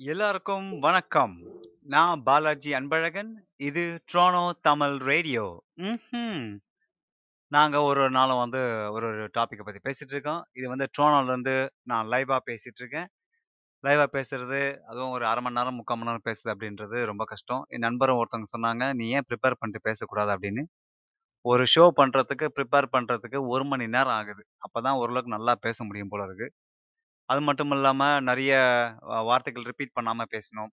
எல்லாருக்கும் வணக்கம். நான் பாலாஜி அன்பழகன். இது ட்ரோனோ தமிழ் ரேடியோ. ம் நாங்கள் ஒரு ஒரு நாளும் வந்து ஒரு ஒரு டாப்பிக்கை பற்றி பேசிகிட்டு இருக்கோம். இது வந்து ட்ரோனோலருந்து நான் லைவாக பேசிகிட்டு இருக்கேன். லைவாக பேசுறது, அதுவும் ஒரு அரை மணி நேரம், 3/4 மணி நேரம் பேசுறது அப்படின்றது ரொம்ப கஷ்டம். என் நண்பரும் ஒருத்தவங்க சொன்னாங்க, "நீ ஏன் ப்ரிப்பேர் பண்ணிட்டு பேசக்கூடாது?" அப்படின்னு. ஒரு ஷோ பண்ணுறதுக்கு ப்ரிப்பேர் பண்ணுறதுக்கு ஒரு மணி நேரம் ஆகுது. அப்போ தான் ஓரளவுக்கு நல்லா பேச முடியும் போல இருக்குது அது மட்டும் இல்லாம நெறைய வார்த்தைகள் ரிப்பீட் பண்ணாம பேசணும்.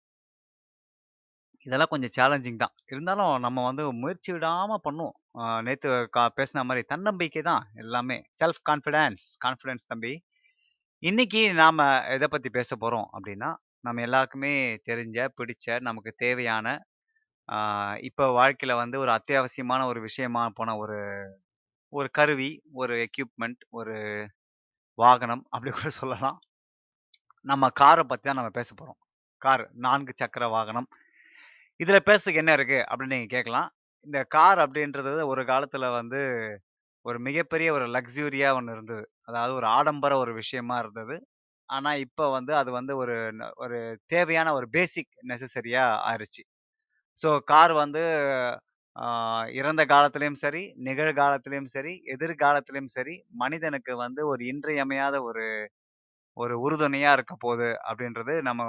இதெல்லாம் கொஞ்சம் சேலஞ்சிங் தான். இருந்தாலும் நம்ம வந்து முயற்சி விடாம பண்ணுவோம். அ நேத்து கா பேசின மாரி தன்னம்பிக்கை தான் எல்லாமே. செல்ஃப் கான்ஃபிடன்ஸ் கான்ஃபிடன்ஸ் தம்பி. இன்னைக்கு நாம எத பத்தி பேச போறோம் அப்படின்னா நம்ம எல்லாருக்குமே தெரிஞ்ச, பிடிச்ச, நமக்கு தேவையான, இப்போ இப்ப வாழ்க்கையில வந்து ஒரு அத்தியாவசியமான ஒரு விஷயமா போன ஒரு ஒரு கருவி, ஒரு எக்யூப்மென்ட், ஒரு வாகனம் அப்படி கூட சொல்லலாம். நம்ம காரை பற்றி தான் நம்ம பேச போகிறோம் கார் நான்கு சக்கர வாகனம். இதில் பேசுறதுக்கு என்ன இருக்குது அப்படின்னு நீங்கள் கேட்கலாம். இந்த கார் அப்படின்றது ஒரு காலத்தில் வந்து ஒரு மிகப்பெரிய ஒரு லக்ஸூரியாக ஒன்று இருந்தது. அதாவது ஒரு ஆடம்பர ஒரு விஷயமா இருந்தது. ஆனால் இப்போ வந்து அது வந்து ஒரு ஒரு தேவையான ஒரு பேசிக் நெசசரியாக ஆயிடுச்சு ஸோ கார் வந்து இறந்த காலத்திலையும் சரி, நிகழ்காலத்திலையும் சரி, எதிர்காலத்திலையும் சரி, மனிதனுக்கு வந்து ஒரு இன்றியமையாத ஒரு ஒரு உறுதுணையா இருக்க போகுது அப்படின்றது நம்ம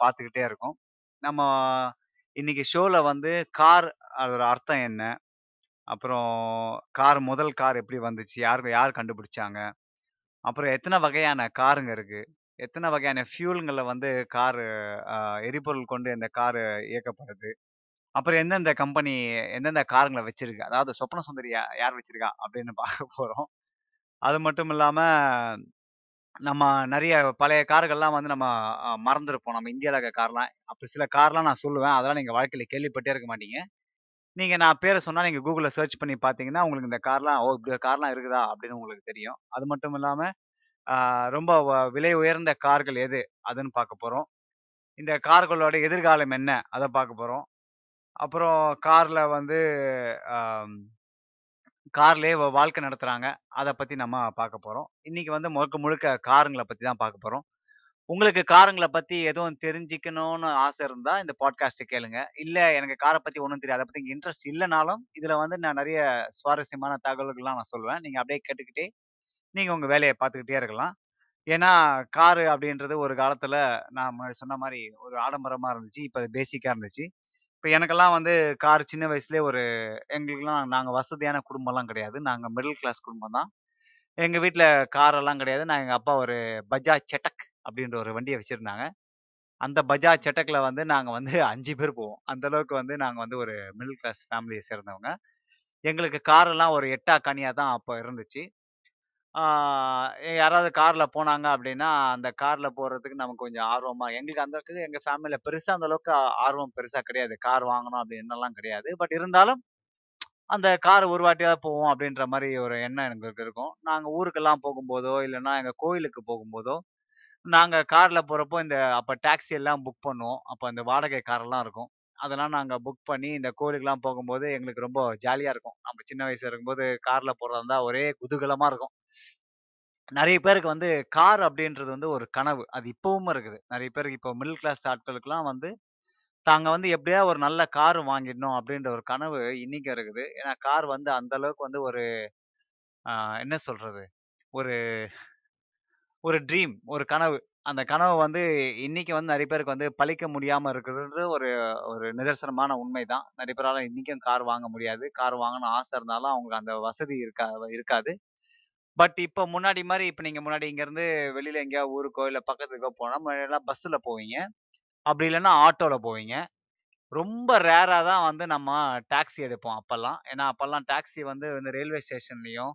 பார்த்துக்கிட்டே இருக்கோம். நம்ம இன்னைக்கு ஷோல வந்து கார் அதோட அர்த்தம் என்ன? அப்புறம் கார் முதல் கார் எப்படி வந்துச்சு? யார் யார் கண்டுபிடிச்சாங்க? அப்புறம் எத்தனை வகையான காருங்க இருக்கு? எத்தனை வகையான ஃபியூலுங்களை வந்து காரு எரிபொருள் கொண்டு இந்த காரு இயக்கப்படுது? அப்புறம் எந்தெந்த கம்பெனி எந்தெந்த காருங்கள வச்சிருக்கு? அதாவது சொப்பன சுந்தரி யா யார் வச்சிருக்கா? அப்படின்னு பார்க்க போறோம். அது மட்டும் இல்லாம நம்ம நிறைய பழைய கார்கள்லாம் வந்து நம்ம மறந்துருப்போம் நம்ம இந்தியாவில் இருக்க கார்லாம். அப்படி சில கார்லாம் நான் சொல்லுவேன். அதெல்லாம் நீங்க வாழ்க்கையில கேள்விப்பட்டே இருக்க மாட்டீங்க. நீங்க நான் பேரை சொன்னா நீங்க கூகுளில் சர்ச் பண்ணி பார்த்தீங்கன்னா, உங்களுக்கு இந்த கார்லாம் ஓ! இப்படி ஒரு கார்லாம் இருக்குதா? அப்படின்னு உங்களுக்கு தெரியும். அது மட்டும் இல்லாம, ரொம்ப வ விலை உயர்ந்த கார்கள் எது? அதுன்னு பார்க்க போறோம். இந்த கார்களோட எதிர்காலம் என்ன? அதை பார்க்க போறோம். அப்புறம் கார்ல வந்து கார்லேயே கார்லயே வ வாழ்க்கை நடத்துறாங்க. அத பத்தி நம்ம பார்க்க போறோம். இன்னைக்கு வந்து முழுக்க முழுக்க காருங்கள பத்தி தான் பார்க்க போறோம். உங்களுக்கு காருங்கள பத்தி எதுவும் தெரிஞ்சுக்கணும்னு ஆசை இருந்தா, இந்த பாட்காஸ்ட்ட கேளுங்க. இல்ல எனக்கு கார பத்தி ஒண்ணும் தெரியாது. அத பத்தி இன்ட்ரெஸ்ட் இல்லனாலும், இதுல வந்து நான் நெறைய சுவாரஸ்யமான தகவல்கள்லாம் நான் சொல்லுவேன். நீங்க அப்படியே கேட்டுக்கிட்டே, நீங்க உங்க வேலைய பார்த்துக்கிட்டே இருக்கலாம். ஏன்னா, காரு அப்படின்றது ஒரு காலத்துல நான் முன்னாடி சொன்ன மாரி ஒரு ஆடம்பரமா இருந்துச்சு. இப்ப அது பேசிக்கா இருந்துச்சு. இப்போ எனக்கெல்லாம் வந்து கார் சின்ன வயசுலேயே ஒரு எங்களுக்கெல்லாம் நாங்கள் வசதியான குடும்பம்லாம் கிடையாது. நாங்கள் மிடில் கிளாஸ் குடும்பம் தான். எங்கள் வீட்டில் காரெல்லாம் கிடையாது. நான் எங்கள் அப்பா ஒரு பஜாஜ் செட்டக் அப்படின்ற ஒரு வண்டியை வச்சுருந்தாங்க அந்த பஜாஜ் செட்டக்கில் வந்து நாங்கள் வந்து அஞ்சு பேர் போவோம். அந்த அளவுக்கு வந்து நாங்கள் வந்து ஒரு மிடில் கிளாஸ் ஃபேமிலியை சேர்ந்தவங்க. எங்களுக்கு காரெல்லாம் ஒரு எட்டா கனியாக தான் அப்போ இருந்துச்சு. யாராவது காரில் போனாங்க அப்படின்னா, அந்த காரில் போகிறதுக்கு நமக்கு கொஞ்சம் ஆர்வமாக எங்களுக்கு அந்த அளவுக்கு எங்கள் ஃபேமிலியில் பெருசாக அந்த அளவுக்கு ஆர்வம் பெருசாக கிடையாது. கார் வாங்கணும் அப்படின்னுலாம் கிடையாது. பட் இருந்தாலும் அந்த கார் ஒரு வாட்டியாக போவோம் அப்படின்ற மாதிரி ஒரு எண்ணம் எங்களுக்கு இருக்கும். நாங்கள் ஊருக்கெல்லாம் போகும்போதோ, இல்லைன்னா எங்கள் கோயிலுக்கு போகும்போதோ, நாங்கள் காரில் போகிறப்போ இந்த அப்போ டாக்ஸி எல்லாம் புக் பண்ணுவோம். அப்போ அந்த வாடகை காரெல்லாம் இருக்கும். அதெல்லாம் நாங்கள் புக் பண்ணி இந்த கோயிலுக்குலாம் போகும்போது எங்களுக்கு ரொம்ப ஜாலியாக இருக்கும். நம்ம சின்ன வயசு இருக்கும்போது காரில் போகிறதா இருந்தால் ஒரே குதூகலமாக இருக்கும். நிறைய பேருக்கு வந்து கார் அப்படின்றது வந்து ஒரு கனவு. அது இப்பவும் இருக்குது. நிறைய பேருக்கு இப்போ மிடில் கிளாஸ் ஆட்களுக்கெல்லாம் வந்து, தாங்க வந்து எப்படியாவது ஒரு நல்ல கார் வாங்கிடணும் அப்படின்ற ஒரு கனவு இன்னைக்கு இருக்குது. ஏன்னா கார் வந்து அந்த அளவுக்கு வந்து ஒரு என்ன சொல்றது? ஒரு ஒரு ட்ரீம், ஒரு கனவு. அந்த கனவு வந்து இன்னைக்கு வந்து நிறைய பேருக்கு வந்து பழிக்க முடியாம இருக்கிறது ஒரு ஒரு நிதர்சனமான உண்மைதான். நிறைய பேரால இன்னைக்கும் கார் வாங்க முடியாது. கார் வாங்கணும்னு ஆசை இருந்தாலும் அவங்களுக்கு அந்த வசதி இருக்கா இருக்காது. பட் இப்ப முன்னாடி மாதிரி இப்ப நீங்க முன்னாடி இங்கேருந்து வெளியில எங்கேயாவது ஊருக்கோ, இல்லை பக்கத்துக்கோ போனா முன்னாடிலாம் பஸ்ஸில் போவீங்க. அப்படி இல்லைன்னா ஆட்டோல போவீங்க. ரொம்ப ரேரா தான் வந்து நம்ம டாக்ஸி எடுப்போம் அப்போல்லாம் ஏன்னா அப்போல்லாம் டாக்ஸி வந்து இந்த ரயில்வே ஸ்டேஷன்லயும்,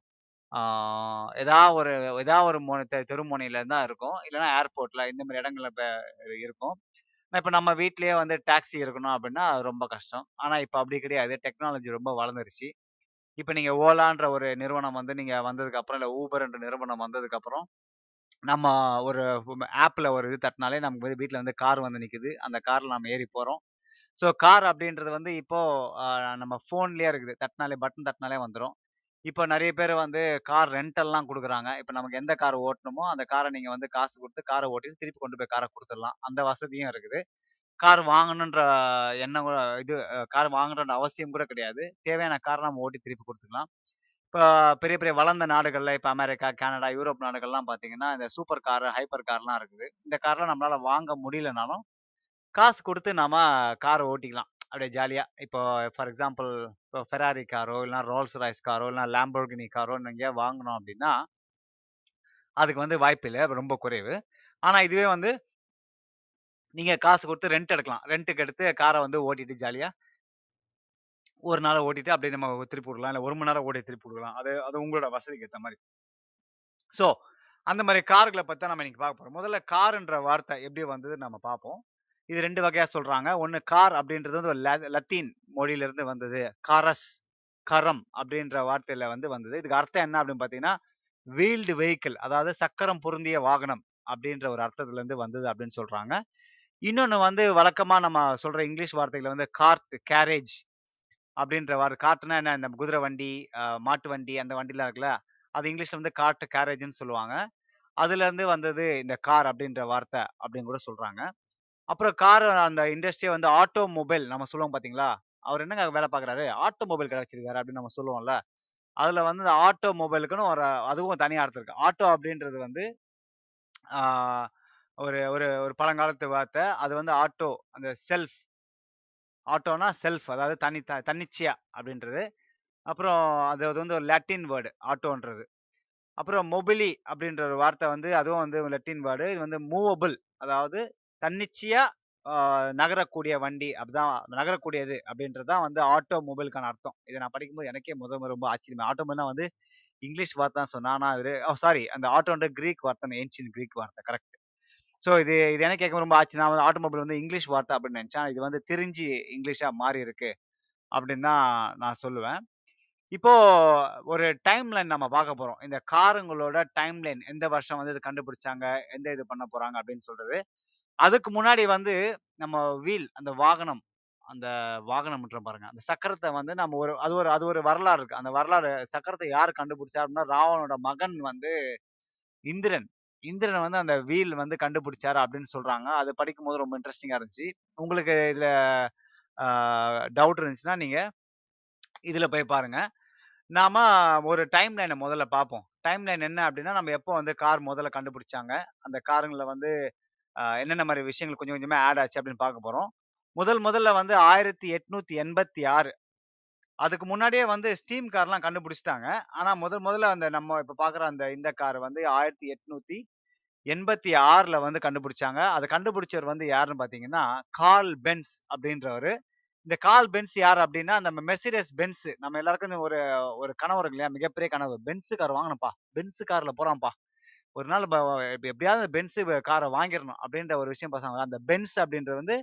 ஏதா ஒரு ஏதா ஒரு மு தெ தான் இருக்கும். இல்லைன்னா ஏர்போர்ட்ல இந்த மாதிரி இடங்கள்ல இப்போ இருக்கும். இப்ப நம்ம வீட்லயே வந்து டாக்ஸி இருக்கணும் அப்படின்னா, அது ரொம்ப கஷ்டம். ஆனா இப்ப அப்படி கிடையாது. டெக்னாலஜி ரொம்ப வளர்ந்துருச்சு. இப்போ நீங்கள் ஓலான்ற ஒரு நிறுவனம் வந்து நீங்கள் வந்ததுக்கப்புறம், இல்லை ஊபர் என்ற நிறுவனம் வந்ததுக்கப்புறம், நம்ம ஒரு ஆப்பில் ஒரு இது தட்டினாலே நமக்கு வந்து வீட்டில் வந்து கார் வந்து நிற்குது அந்த காரில் நம்ம ஏறி போகிறோம் ஸோ கார் அப்படின்றது வந்து இப்போ நம்ம ஃபோன்லேயே இருக்குது. தட்டினாலே பட்டன் தட்டினாலே வந்துடும் இப்போ நிறைய பேர் வந்து கார் ரெண்டல்லாம் கொடுக்குறாங்க. இப்போ நமக்கு எந்த கார் ஓட்டணுமோ, அந்த காரை நீங்கள் வந்து காசு கொடுத்து காரை ஓட்டிட்டு திருப்பி கொண்டு போய் காரை கொடுத்துடலாம். அந்த வசதியும் இருக்குது. கார் வாங்கணுன்ற எண்ணம் கூட இது கார் வாங்கணுன்ற அவசியம் கூட கிடையாது. தேவையான காரை நம்ம ஓட்டி திருப்பி கொடுத்துக்கலாம் இப்போ பெரிய பெரிய வளர்ந்த நாடுகளில் இப்போ அமெரிக்கா, கனடா, யூரோப் நாடுகள்லாம் பார்த்தீங்கன்னா, இந்த சூப்பர் கார், ஹைப்பர் கார்லாம் இருக்குது. இந்த கார்லாம் நம்மளால் வாங்க முடியலனாலும், காசு கொடுத்து நாம் கார் ஓட்டிக்கலாம். அப்படியே ஜாலியாக இப்போ ஃபார் எக்ஸாம்பிள் இப்போ ஃபெராரி காரோ, இல்லைனா ரோல்ஸ் ராய்ஸ் காரோ, இல்லை லேம்போர்கினி காரோ நீங்கள் வாங்கினோம் அப்படின்னா அதுக்கு வந்து வாய்ப்பில்ல. ரொம்ப குறைவு. ஆனால் இதுவே வந்து நீங்க காசு கொடுத்து ரெண்ட் எடுக்கலாம். ரெண்ட்டுக்கு எடுத்து காரை வந்து ஓட்டிட்டு ஜாலியா ஒரு நாள் ஓட்டிட்டு அப்படியே நம்ம திருப்பி விடலாம். இல்ல ஒரு மணி நேரம் ஓட்டி திருப்பி விடலாம். அது அது உங்களோட வசதிக்கு ஏற்ற மாதிரி ஸோ, அந்த மாதிரி கார்களை பத்தி தான் நம்ம இன்னைக்கு பார்க்க போறோம். முதல்ல கார்ன்ற வார்த்தை எப்படி வந்தது நம்ம பார்ப்போம். இது ரெண்டு வகையா சொல்றாங்க. ஒன்னு கார் அப்படின்றது வந்து ஒரு ல லத்தீன் மொழியிலிருந்து வந்தது. காரஸ், கரம் அப்படின்ற வார்த்தையில வந்து வந்தது. இதுக்கு அர்த்தம் என்ன அப்படின்னு பார்த்தீங்கன்னா, வீல்டு வெஹிக்கிள் அதாவது சக்கரம் பொருந்திய வாகனம் அப்படின்ற ஒரு அர்த்தத்துல இருந்து வந்தது அப்படின்னு சொல்றாங்க. இன்னொன்று வந்து வழக்கமாக நம்ம சொல்கிற இங்கிலீஷ் வார்த்தைகளை வந்து கார்ட், கேரேஜ் அப்படின்ற வார கார்ட்னா என்ன இந்த குதிரை வண்டி, மாட்டு வண்டி அந்த வண்டிலாம் இருக்குல்ல. அது இங்கிலீஷில் வந்து கார்ட், கேரேஜ்னு சொல்லுவாங்க. அதுலேருந்து வந்தது இந்த கார் அப்படின்ற வார்த்தை அப்படின்னு கூட சொல்கிறாங்க அப்புறம் கார் அந்த இண்டஸ்ட்ரியை வந்து ஆட்டோமொபைல் நம்ம சொல்லுவோம் பார்த்தீங்களா? அவர் என்னங்க வேலை பார்க்குறாரு? ஆட்டோமொபைல் மொபைல் வச்சிருக்காரு அப்படின்னு நம்ம சொல்லுவோம்ல. அதில் வந்து இந்த ஆட்டோமொபைலுக்குன்னு ஒரு அதுவும் தனியாக அர்த்தம் இருக்கு. ஆட்டோ அப்படின்றது வந்து ஒரு ஒரு ஒரு பழங்காலத்து வார்த்தை. அது வந்து ஆட்டோ அந்த செல்ஃப் ஆட்டோனா செல்ஃப் அதாவது தனி த தன்னிச்சையா அப்படின்றது. அப்புறம் அது அது வந்து ஒரு லட்டின் வேர்டு ஆட்டோன்றது. அப்புறம் மொபிலி அப்படின்ற ஒரு வார்த்தை வந்து அதுவும் வந்து லட்டின் வேர்டு. இது வந்து மூவபிள் அதாவது தன்னிச்சையா நகரக்கூடிய வண்டி அப்படிதான் நகரக்கூடியது அப்படின்றது தான் வந்து ஆட்டோமொபைலுக்கான அர்த்தம். இதை நான் படிக்கும்போது எனக்கே முதல் ரொம்ப ஆச்சரியமா ஆட்டோமொபைல்னா வந்து இங்கிலீஷ் வார்த்தை தான் சொன்னேன். ஆனால் அது சாரி அந்த ஆட்டோன்ற கிரீக் வார்த்தை ஏன்ஷியன் கிரீக் வார்த்தை கரெக்ட். ஸோ இது இது எனக்கு கேட்க ரொம்ப ஆச்சு நான் வந்து ஆட்டோமொபைல் வந்து இங்கிலீஷ் வார்த்தை அப்படின்னு நினச்சேன் இது வந்து திரிஞ்சு இங்கிலீஷாக மாறி இருக்கு அப்படின்னு தான் நான் சொல்லுவேன். இப்போ ஒரு டைம் லைன் நம்ம பார்க்க போறோம். இந்த காருங்களோட டைம் லைன் எந்த வருஷம் வந்து இது கண்டுபிடிச்சாங்க, எந்த இது பண்ண போறாங்க அப்படின்னு சொல்றது. அதுக்கு முன்னாடி வந்து நம்ம வீல் அந்த வாகனம் அந்த வாகனம்ன்றோம் பாருங்க. அந்த சக்கரத்தை வந்து நம்ம ஒரு அது ஒரு அது ஒரு வரலாறு இருக்கு. அந்த வரலாறு சக்கரத்தை யார் கண்டுபிடிச்சா அப்படின்னா, ராவனோட மகன் வந்து இந்திரன். இந்திரன் வந்து அந்த வீல் வந்து கண்டுபிடிச்சாரு அப்படின்னு சொல்றாங்க. அது படிக்கும்போது ரொம்ப இன்ட்ரஸ்டிங்கா இருந்துச்சு. உங்களுக்கு இதுல டவுட் இருந்துச்சுன்னா, நீங்க இதுல போய் பாருங்க. நாம ஒரு டைம் லைனை முதல்ல பார்ப்போம். டைம் லைன் என்ன அப்படின்னா, நம்ம எப்போ வந்து கார் முதல்ல கண்டுபிடிச்சாங்க. அந்த காருங்களை வந்து என்னென்ன மாதிரி விஷயங்கள் கொஞ்சம் கொஞ்சமாக ஆட் ஆச்சு அப்படின்னு பார்க்க போகிறோம் முதல் முதல்ல வந்து 1886 அதுக்கு முன்னாடியே வந்து ஸ்டீம் கார்லாம் கண்டுபிடிச்சிட்டாங்க ஆனா முதல் முதல்ல அந்த நம்ம இப்ப பார்க்குற அந்த இந்த கார் வந்து 1886ல வந்து கண்டுபிடிச்சாங்க. அதை கண்டுபிடிச்சவர் வந்து யாருன்னு பார்த்தீங்கன்னா, கார்ல் பென்ஸ் அப்படின்றவரு. இந்த கால் பென்ஸ் யார் அப்படின்னா, நம்ம மெர்சிடஸ் பென்ஸ் நம்ம எல்லாருக்கும் ஒரு ஒரு கனவு இருக்கு இல்லையா? மிகப்பெரிய கனவு. Benz car வாங்கணும்ப்பா. பென்ஸ் கார்ல போகிறோம்ப்பா ஒரு நாள் எப்படியாவது பென்ஸு காரை வாங்கிடணும் அப்படின்ற ஒரு விஷயம் பசங்க. அந்த பென்ஸ் அப்படின்றது வந்து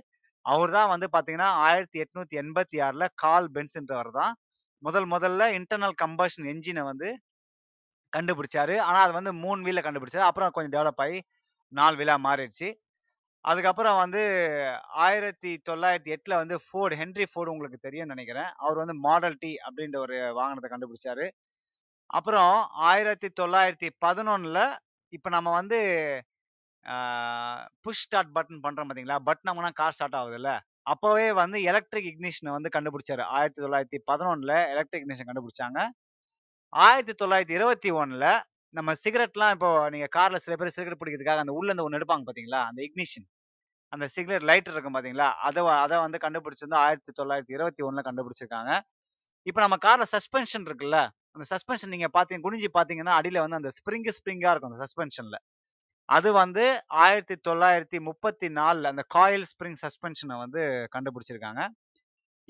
அவர் தான் வந்து பார்த்தீங்கன்னா, 1886ல கார்ல் பென்ஸ்ன்றவர் தான் முதல் முதல்ல இன்டர்னல் கம்பஷன் என்ஜினை வந்து கண்டுபிடிச்சாரு. ஆனால் அது வந்து மூணு வீலில் கண்டுபிடிச்சாரு. அப்புறம் கொஞ்சம் டெவலப் ஆகி நாலு வீலாக மாறிடுச்சு. அதுக்கப்புறம் வந்து 1908ல வந்து ஃபோர்டு ஹென்ரி ஃபோர்டு உங்களுக்கு தெரியும்னு நினைக்கிறேன் அவர் வந்து மாடல் டி அப்படின்ற ஒரு வாகனத்தை கண்டுபிடிச்சாரு. அப்புறம் ஆயிரத்தி தொள்ளாயிரத்தி பதினொன்னில் இப்போ நம்ம வந்து புஷ் ஸ்டார்ட் பட்டன் பண்ணுறோம் பார்த்தீங்களா? பட்டன் அமுக்குனா கார் ஸ்டார்ட் ஆகுதுல்ல. அப்போவே வந்து எலக்ட்ரிக் இக்னிஷனை வந்து கண்டுபிடிச்சாரு. 1911ல எலக்ட்ரிக் இக்னிஷன் கண்டுபிடிச்சாங்க. 1921ல நம்ம சிகரெட்லாம் இப்போ நீங்கள் காரில் சில பேர் சிகரெட் பிடிக்கிறதுக்காக அந்த உள்ளேருந்து ஒன்று எடுப்பாங்க பார்த்தீங்களா? அந்த இக்னிஷன். அந்த சிகரெட் லைட்டர் இருக்கும் பார்த்தீங்களா? அதை அதை வந்து கண்டுபிடிச்சிருந்து ஆயிரத்தி தொள்ளாயிரத்தி இருபத்தி ஒன்றில் கண்டுபிடிச்சிருக்காங்க. இப்போ நம்ம காரில் சஸ்பென்ஷன் இருக்குல்ல. அந்த சஸ்பென்ஷன் நீங்கள் பார்த்தீங்க குனிஞ்சு பார்த்தீங்கன்னா, அடியில் வந்து அந்த ஸ்ப்ரிங்கு ஸ்ப்ரிங்காக இருக்கும் அந்த சஸ்பென்ஷனில் அது வந்து 1934ல அந்த காயில் ஸ்ப்ரிங் சஸ்பென்ஷனை வந்து கண்டுபிடிச்சிருக்காங்க.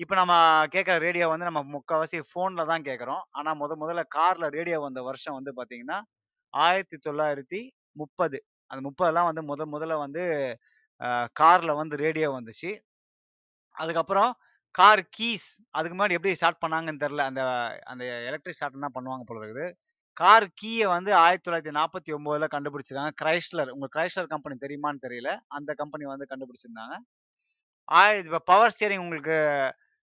இப்போ நம்ம கேட்குற ரேடியோ வந்து நம்ம முக்கால்வாசி ஃபோனில் தான் கேட்குறோம் ஆனால் முத முதல்ல காரில் ரேடியோ வந்த வருஷம் வந்து பார்த்தீங்கன்னா, 1930 அந்த 30லாம் வந்து முத முதல்ல வந்து காரில் வந்து ரேடியோ வந்துச்சு. அதுக்கப்புறம் கார் கீஸ் அதுக்கு முன்னாடி எப்படி ஸ்டார்ட் பண்ணாங்கன்னு தெரில அந்த அந்த எலக்ட்ரிக் ஸ்டார்ட்னா பண்ணுவாங்க போல இருக்குது. கார் கீயை வந்து 1949ல கண்டுபிடிச்சிருக்காங்க. கிரைஸ்லர் உங்களுக்கு கிரைஸ்லர் கம்பெனி தெரியுமான்னு தெரியல. அந்த கம்பெனி வந்து கண்டுபிடிச்சிருந்தாங்க. ஆயிரத்தி இப்போ பவர் ஸ்டியரிங் உங்களுக்கு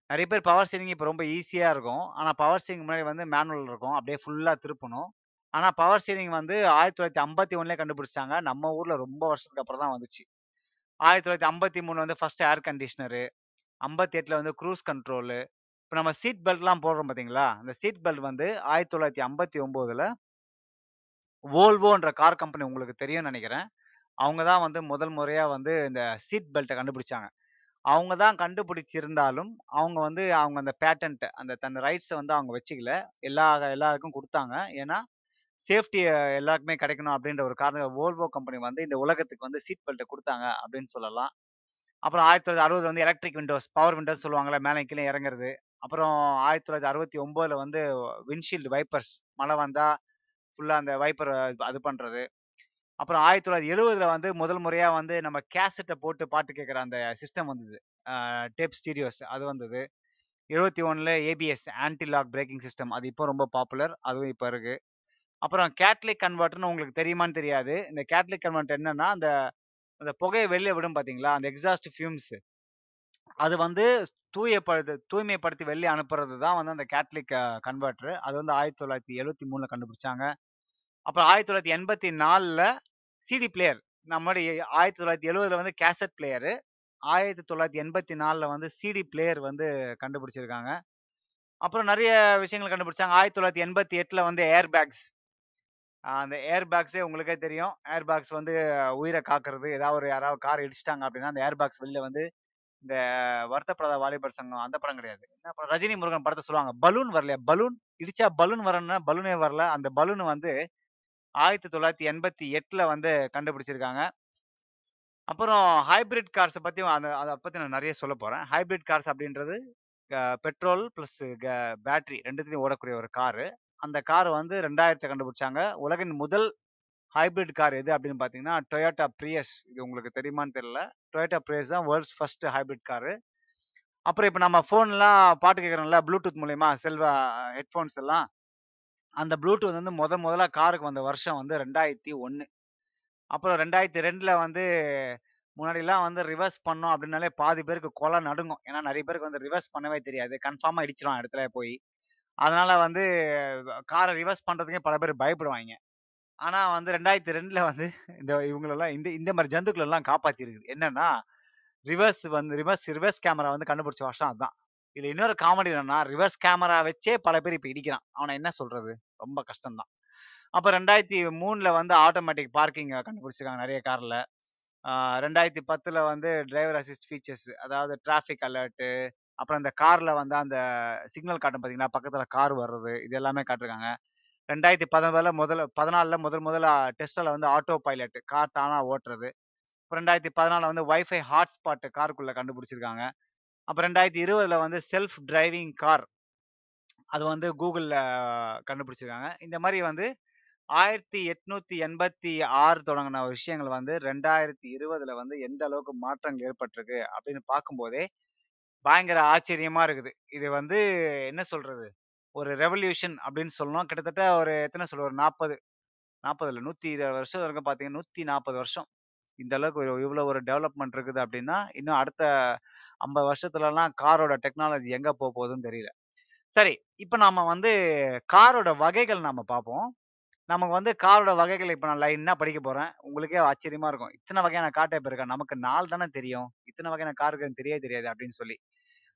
நிறைய பேர் பவர் ஸ்டியரிங் இப்போ ரொம்ப ஈஸியாக இருக்கும். ஆனால் பவர் ஸ்டியரிங் முன்னாடி வந்து மேனுவல் இருக்கும். அப்படியே ஃபுல்லாக திருப்பணும். ஆனால் பவர் ஸ்டியரிங் வந்து ஆயிரத்தி தொள்ளாயிரத்தி ஐம்பத்தி 1951லயே கண்டுபிடிச்சாங்க நம்ம ஊரில் ரொம்ப வருஷத்துக்கு அப்புறம் தான் வந்துச்சு. 1953 வந்து ஃபர்ஸ்ட் ஏர் கண்டிஷனரு. 58ல வந்து க்ரூஸ் கண்ட்ரோலு. இப்போ நம்ம சீட் பெல்ட்லாம் போடுறோம் பார்த்தீங்களா? அந்த சீட் பெல்ட் வந்து 1959ல வோல்வோன்ற கார் கம்பெனி உங்களுக்கு தெரியும்னு நினைக்கிறேன் அவங்க தான் வந்து முதல் முறையாக வந்து இந்த சீட் பெல்ட்டை கண்டுபிடிச்சாங்க. அவங்க தான் கண்டுபிடிச்சிருந்தாலும், அவங்க வந்து அவங்க அந்த பேட்டன்ட் அந்த தன் ரைட்ஸை வந்து அவங்க வச்சுக்கல. எல்லா எல்லாருக்கும் கொடுத்தாங்க ஏன்னா, சேஃப்டி எல்லாருக்குமே கிடைக்கணும் அப்படின்ற ஒரு காரணம் வோல்வோ கம்பெனி வந்து இந்த உலகத்துக்கு வந்து சீட் பெல்ட்டை கொடுத்தாங்க அப்படின்னு சொல்லலாம். அப்புறம் 1960 வந்து எலக்ட்ரிக் விண்டோஸ், பவர் விண்டோஸ் சொல்லுவாங்களே மேலே கீழே இறங்குறது. அப்புறம் 1969ல வந்து விண்ட்ஷீல்டு வைப்பர்ஸ் மழை வந்தா ஃபுல்லா அந்த வைப்பர் அது பண்றது. அப்புறம் 1970ல வந்து முதல் முறையா வந்து நம்ம கேசட்டை போட்டு பாட்டு கேட்குற அந்த சிஸ்டம் வந்தது. டேப் ஸ்டீரியோஸ் அது வந்தது. 71ல ABS anti lock braking system அது இப்போ ரொம்ப பாப்புலர். அதுவும் இப்போ இருக்கு. அப்புறம் கேட்லிக் கன்வெர்ட்டர்ன்னு உங்களுக்கு தெரியுமான்னு தெரியாது. இந்த கேட்லிக் கன்வெர்ட் என்னன்னா, அந்த அந்த புகையை வெளியே விடும் பார்த்தீங்களா? அந்த எக்ஸாஸ்ட் ஃபியூம்ஸ். அது வந்து தூயப்படுத்து தூய்மைப்படுத்தி வெளியே அனுப்புறது தான் வந்து அந்த கேட்லிக் அ அது வந்து 1973ல கண்டுபிடிச்சாங்க. அப்புறம் 1984ல சிடி பிளேயர். நம்மடி 1970ல வந்து கேசட் பிளேயரு. 1984ல வந்து சிடி பிளேயர் வந்து கண்டுபிடிச்சிருக்காங்க. அப்புறம் நிறைய விஷயங்கள் கண்டுபிடிச்சாங்க. 1988ல வந்து ஏர் பேக்ஸ். அந்த ஏர் பேக்ஸே உங்களுக்கே தெரியும். ஏர் பேக்ஸ் வந்து உயிரை காக்குறது. ஏதாவது ஒரு யாராவது கார் இடிச்சிட்டாங்க அப்படின்னா, அந்த ஏர் பேக்ஸ் வெளியில் வந்து இந்த வருத்தப்படாத வாலிபர் சங்கம் அந்த படம் கிடையாது. என்ன படம்? ரஜினி முருகன் படத்தை சொல்லுவாங்க. பலூன் வரலையா? பலூன் இடிச்சா பலூன் வரணும்னா பலூனே வரல. அந்த பலூன் வந்து 1988ல வந்து கண்டுபிடிச்சிருக்காங்க. அப்புறம் ஹைபிரிட் கார்ஸ பத்தி அந்த அத பத்தி நான் நிறைய சொல்ல போறேன். ஹைபிரிட் கார்ஸ் அப்படின்றது பெட்ரோல் ப்ளஸ் க பேட்டரி ரெண்டுத்துலையும் ஓடக்கூடிய ஒரு காரு. அந்த கார் வந்து 2000ல கண்டுபிடிச்சாங்க. உலகின் முதல் ஹைபிரிட் கார் எது அப்படின்னு பார்த்தீங்கன்னா, டொயோட்டா ப்ரியஸ் இது உங்களுக்கு தெரியுமான்னு தெரியல. டொயோட்டா ப்ரியஸ் தான் வேர்ல்ட்ஸ் ஃபர்ஸ்ட் ஹைபிரிட் காரு. அப்புறம் இப்போ நம்ம ஃபோன்லாம் பாட்டு கேட்குறோம்ல ப்ளூடூத் மூலயமா செல்வ ஹெட்ஃபோன்ஸ் எல்லாம். அந்த ப்ளூடூத் வந்து முத மொதலா காருக்கு வந்த வருஷம் வந்து 2001. அப்புறம் 2002ல வந்து முன்னாடிலாம் வந்து ரிவர்ஸ் பண்ணோம் அப்படின்னாலே பாதி பேருக்கு கொலை நடுங்கும். ஏன்னா நிறைய பேருக்கு வந்து ரிவர்ஸ் பண்ணவே தெரியாது. கன்ஃபார்மாக இடிச்சிருவான் இடத்துல போய். அதனால வந்து காரை ரிவர்ஸ் பண்ணுறதுக்கே பல பேர் பயப்படுவாங்க ஆனா வந்து 2002ல வந்து இந்த இவங்களெல்லாம் இந்த இந்த மாதிரி ஜந்துக்கள் எல்லாம் காப்பாத்தியிருக்குது. என்னன்னா, ரிவர்ஸ் வந்து ரிவர்ஸ் ரிவர்ஸ் கேமரா வந்து கண்டுபிடிச்ச வருஷம் அதுதான் இதுல இன்னொரு காமெடி என்னன்னா, ரிவர்ஸ் கேமரா வச்சே பல பேர் இப்ப இடிக்கிறான். அவனை என்ன சொல்றது? ரொம்ப கஷ்டம் தான். அப்ப 2003ல வந்து ஆட்டோமேட்டிக் பார்க்கிங் கண்டுபிடிச்சிருக்காங்க நிறைய கார்ல. ஆ 2010ல வந்து டிரைவர் அசிஸ்ட் ஃபீச்சர்ஸ் அதாவது டிராஃபிக் அலர்ட்டு, அப்புறம் இந்த கார்ல வந்து அந்த சிக்னல் காட்டும் பார்த்தீங்களா? பக்கத்துல கார் வர்றது. இது எல்லாமே காட்டிருக்காங்க. 2019ல முதல்ல 14ல முதல் முதல்ல டெஸ்டில் வந்து ஆட்டோ பைலட் கார் தானாக ஓட்டுறது. அப்புறம் 2014ல வந்து ஒய்ஃபை ஹாட்ஸ்பாட்டு காருக்குள்ளே கண்டுபிடிச்சிருக்காங்க. அப்புறம் 2020ல வந்து செல்ஃப் டிரைவிங் கார். அது வந்து கூகுளில் கண்டுபிடிச்சிருக்காங்க. இந்த மாதிரி வந்து ஆயிரத்தி எட்நூற்றி எண்பத்தி ஆறு தொடங்கின விஷயங்கள் வந்து 2020ல வந்து எந்த அளவுக்கு மாற்றங்கள் ஏற்பட்டிருக்கு அப்படின்னு பார்க்கும்போதே, பயங்கர ஆச்சரியமா இருக்குது. இது வந்து என்ன சொல்றது? ஒரு ரெவல்யூஷன் அப்படின்னு சொல்லணும். கிட்டத்தட்ட ஒரு எத்தனை சொல்ல ஒரு நாற்பது நாற்பதில் நூற்றி இருபது வருஷம் வரைக்கும் பார்த்தீங்கன்னா, 140 வருஷம். இந்த அளவுக்கு இவ்வளோ ஒரு டெவலப்மெண்ட் இருக்குது அப்படின்னா, இன்னும் அடுத்த 50 வருஷத்துலலாம் காரோட டெக்னாலஜி எங்கே போக போகுதுன்னு தெரியல. சரி, இப்போ நாம் வந்து காரோட வகைகள் நாம் பார்ப்போம். நமக்கு வந்து காரோட வகைகள் இப்போ நான் லைனாக படிக்க போகிறேன் உங்களுக்கே ஆச்சரியமாக இருக்கும். இத்தனை வகையான கார் டைப் இருக்கா? நமக்கு நாள் தானே தெரியும். இத்தனை வகையான கார் இருக்குன்னு தெரியவே தெரியாது அப்படின்னு சொல்லி.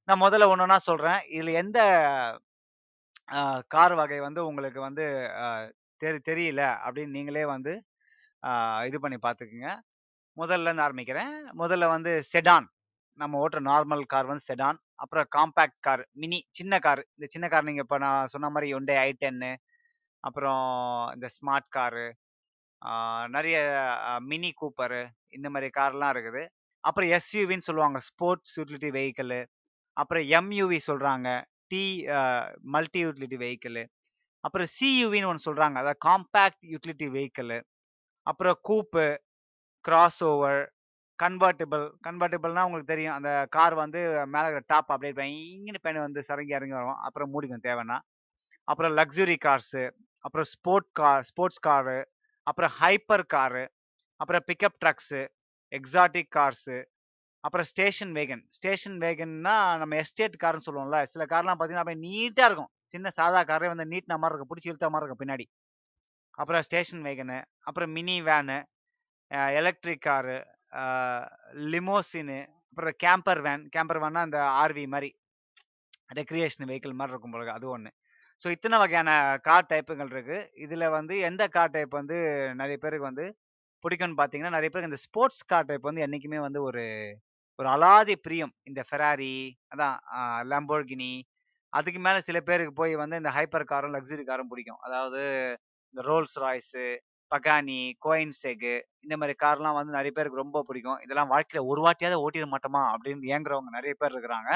நான் முதல்ல ஒன்றுனா சொல்கிறேன் இதில் எந்த கார் வகை வந்து உங்களுக்கு வந்து அ தெரி தெரியல அப்படின்னு நீங்களே வந்து இது பண்ணி பார்த்துக்குங்க முதல்ல இருந்து ஆரம்பிக்கிறேன். முதல்ல வந்து செடான். நம்ம ஓட்டுற நார்மல் கார் வந்து செடான். அப்புறம் காம்பேக்ட் கார், மினி சின்ன கார். இந்த சின்ன கார் நீங்க இப்ப நான் சொன்ன மாரி Hyundai i10 அப்புறம் இந்த ஸ்மார்ட் காரு, ஆ நெறைய அ மினி கூப்பரு இந்த மாரி கார்லாம் இருக்குது. அப்புறம் எஸ்யூவின்னு சொல்லுவாங்க. Sports utility vehicle. அப்புறம் எம்யூவி சொல்றாங்க. The multi utility vehicle. அப்புறம் சியூவின்னு ஒன்று சொல்கிறாங்க அதாவது காம்பேக்ட் யூட்டிலிட்டி வெஹிக்கிள். அப்புறம் கூப்பு, கிராஸ் ஓவர், கன்வெர்ட்டிபிள். கன்வெர்ட்டிபிள்னா உங்களுக்கு தெரியும். அந்த கார் வந்து மேலே இருக்கிற டாப் அப்படியே பைங்கன்னு பேன்னு வந்து சரங்கி இறங்கி வரும். அப்புறம் மூடிக்கும் தேவைன்னா. அப்புறம் லக்ஸுரி கார்ஸு, அப்புறம் ஸ்போர்ட் கார் ஸ்போர்ட்ஸ் காரு, அப்புறம் ஹைப்பர் காரு, அப்புறம் பிக்கப் ட்ரக்ஸு, எக்ஸாட்டிக் கார்ஸு, அப்புறம் ஸ்டேஷன் வேகன். ஸ்டேஷன் வேகன்னா நம்ம எஸ்டேட் கார்னு சொல்லுவோம்ல சில கார்லாம் பார்த்தீங்கன்னா அப்படியே நீட்டாக இருக்கும். சின்ன சாதா காரே வந்து நீட்ன மாதிரி இருக்கும். பிடிச்சி இழுத்த மாதிரி இருக்கும் பின்னாடி. அப்புறம் ஸ்டேஷன் வேகனு அப்புறம் mini van electric car limousine அப்புறம் கேம்பர் வேன். கேம்பர் வேன்னா அந்த ஆர்வி மாதிரி ரெக்ரியேஷன் வெஹிக்கிள் மாதிரி இருக்கும் பிறகு அது ஒன்று ஸோ இத்தனை வகையான கார் டைப்புகள் இருக்கு. இதில் வந்து எந்த கார் டைப் வந்து நிறைய பேருக்கு வந்து பிடிக்கும்னு பார்த்தீங்கன்னா நிறைய பேருக்கு இந்த ஸ்போர்ட்ஸ் கார் டைப் வந்து என்றைக்குமே வந்து ஒரு ஒரு அலாதி பிரியம் இந்த ஃபெராரி அதான் லம்போர்கினி அதுக்கு மேலே சில பேருக்கு போய் வந்து இந்த ஹைப்பர் காரும் லக்ஸரி காரும் பிடிக்கும். அதாவது இந்த ரோல்ஸ் ராய்ஸு பகானி கோயின்செகு இந்த மாதிரி கார்லாம் வந்து நிறைய பேருக்கு ரொம்ப பிடிக்கும். இதெல்லாம் வாழ்க்கையில ஒரு வாட்டியாவது ஓட்டிட மாட்டோமா அப்படின்னு ஏங்குறவங்க நிறைய பேர் இருக்கிறாங்க.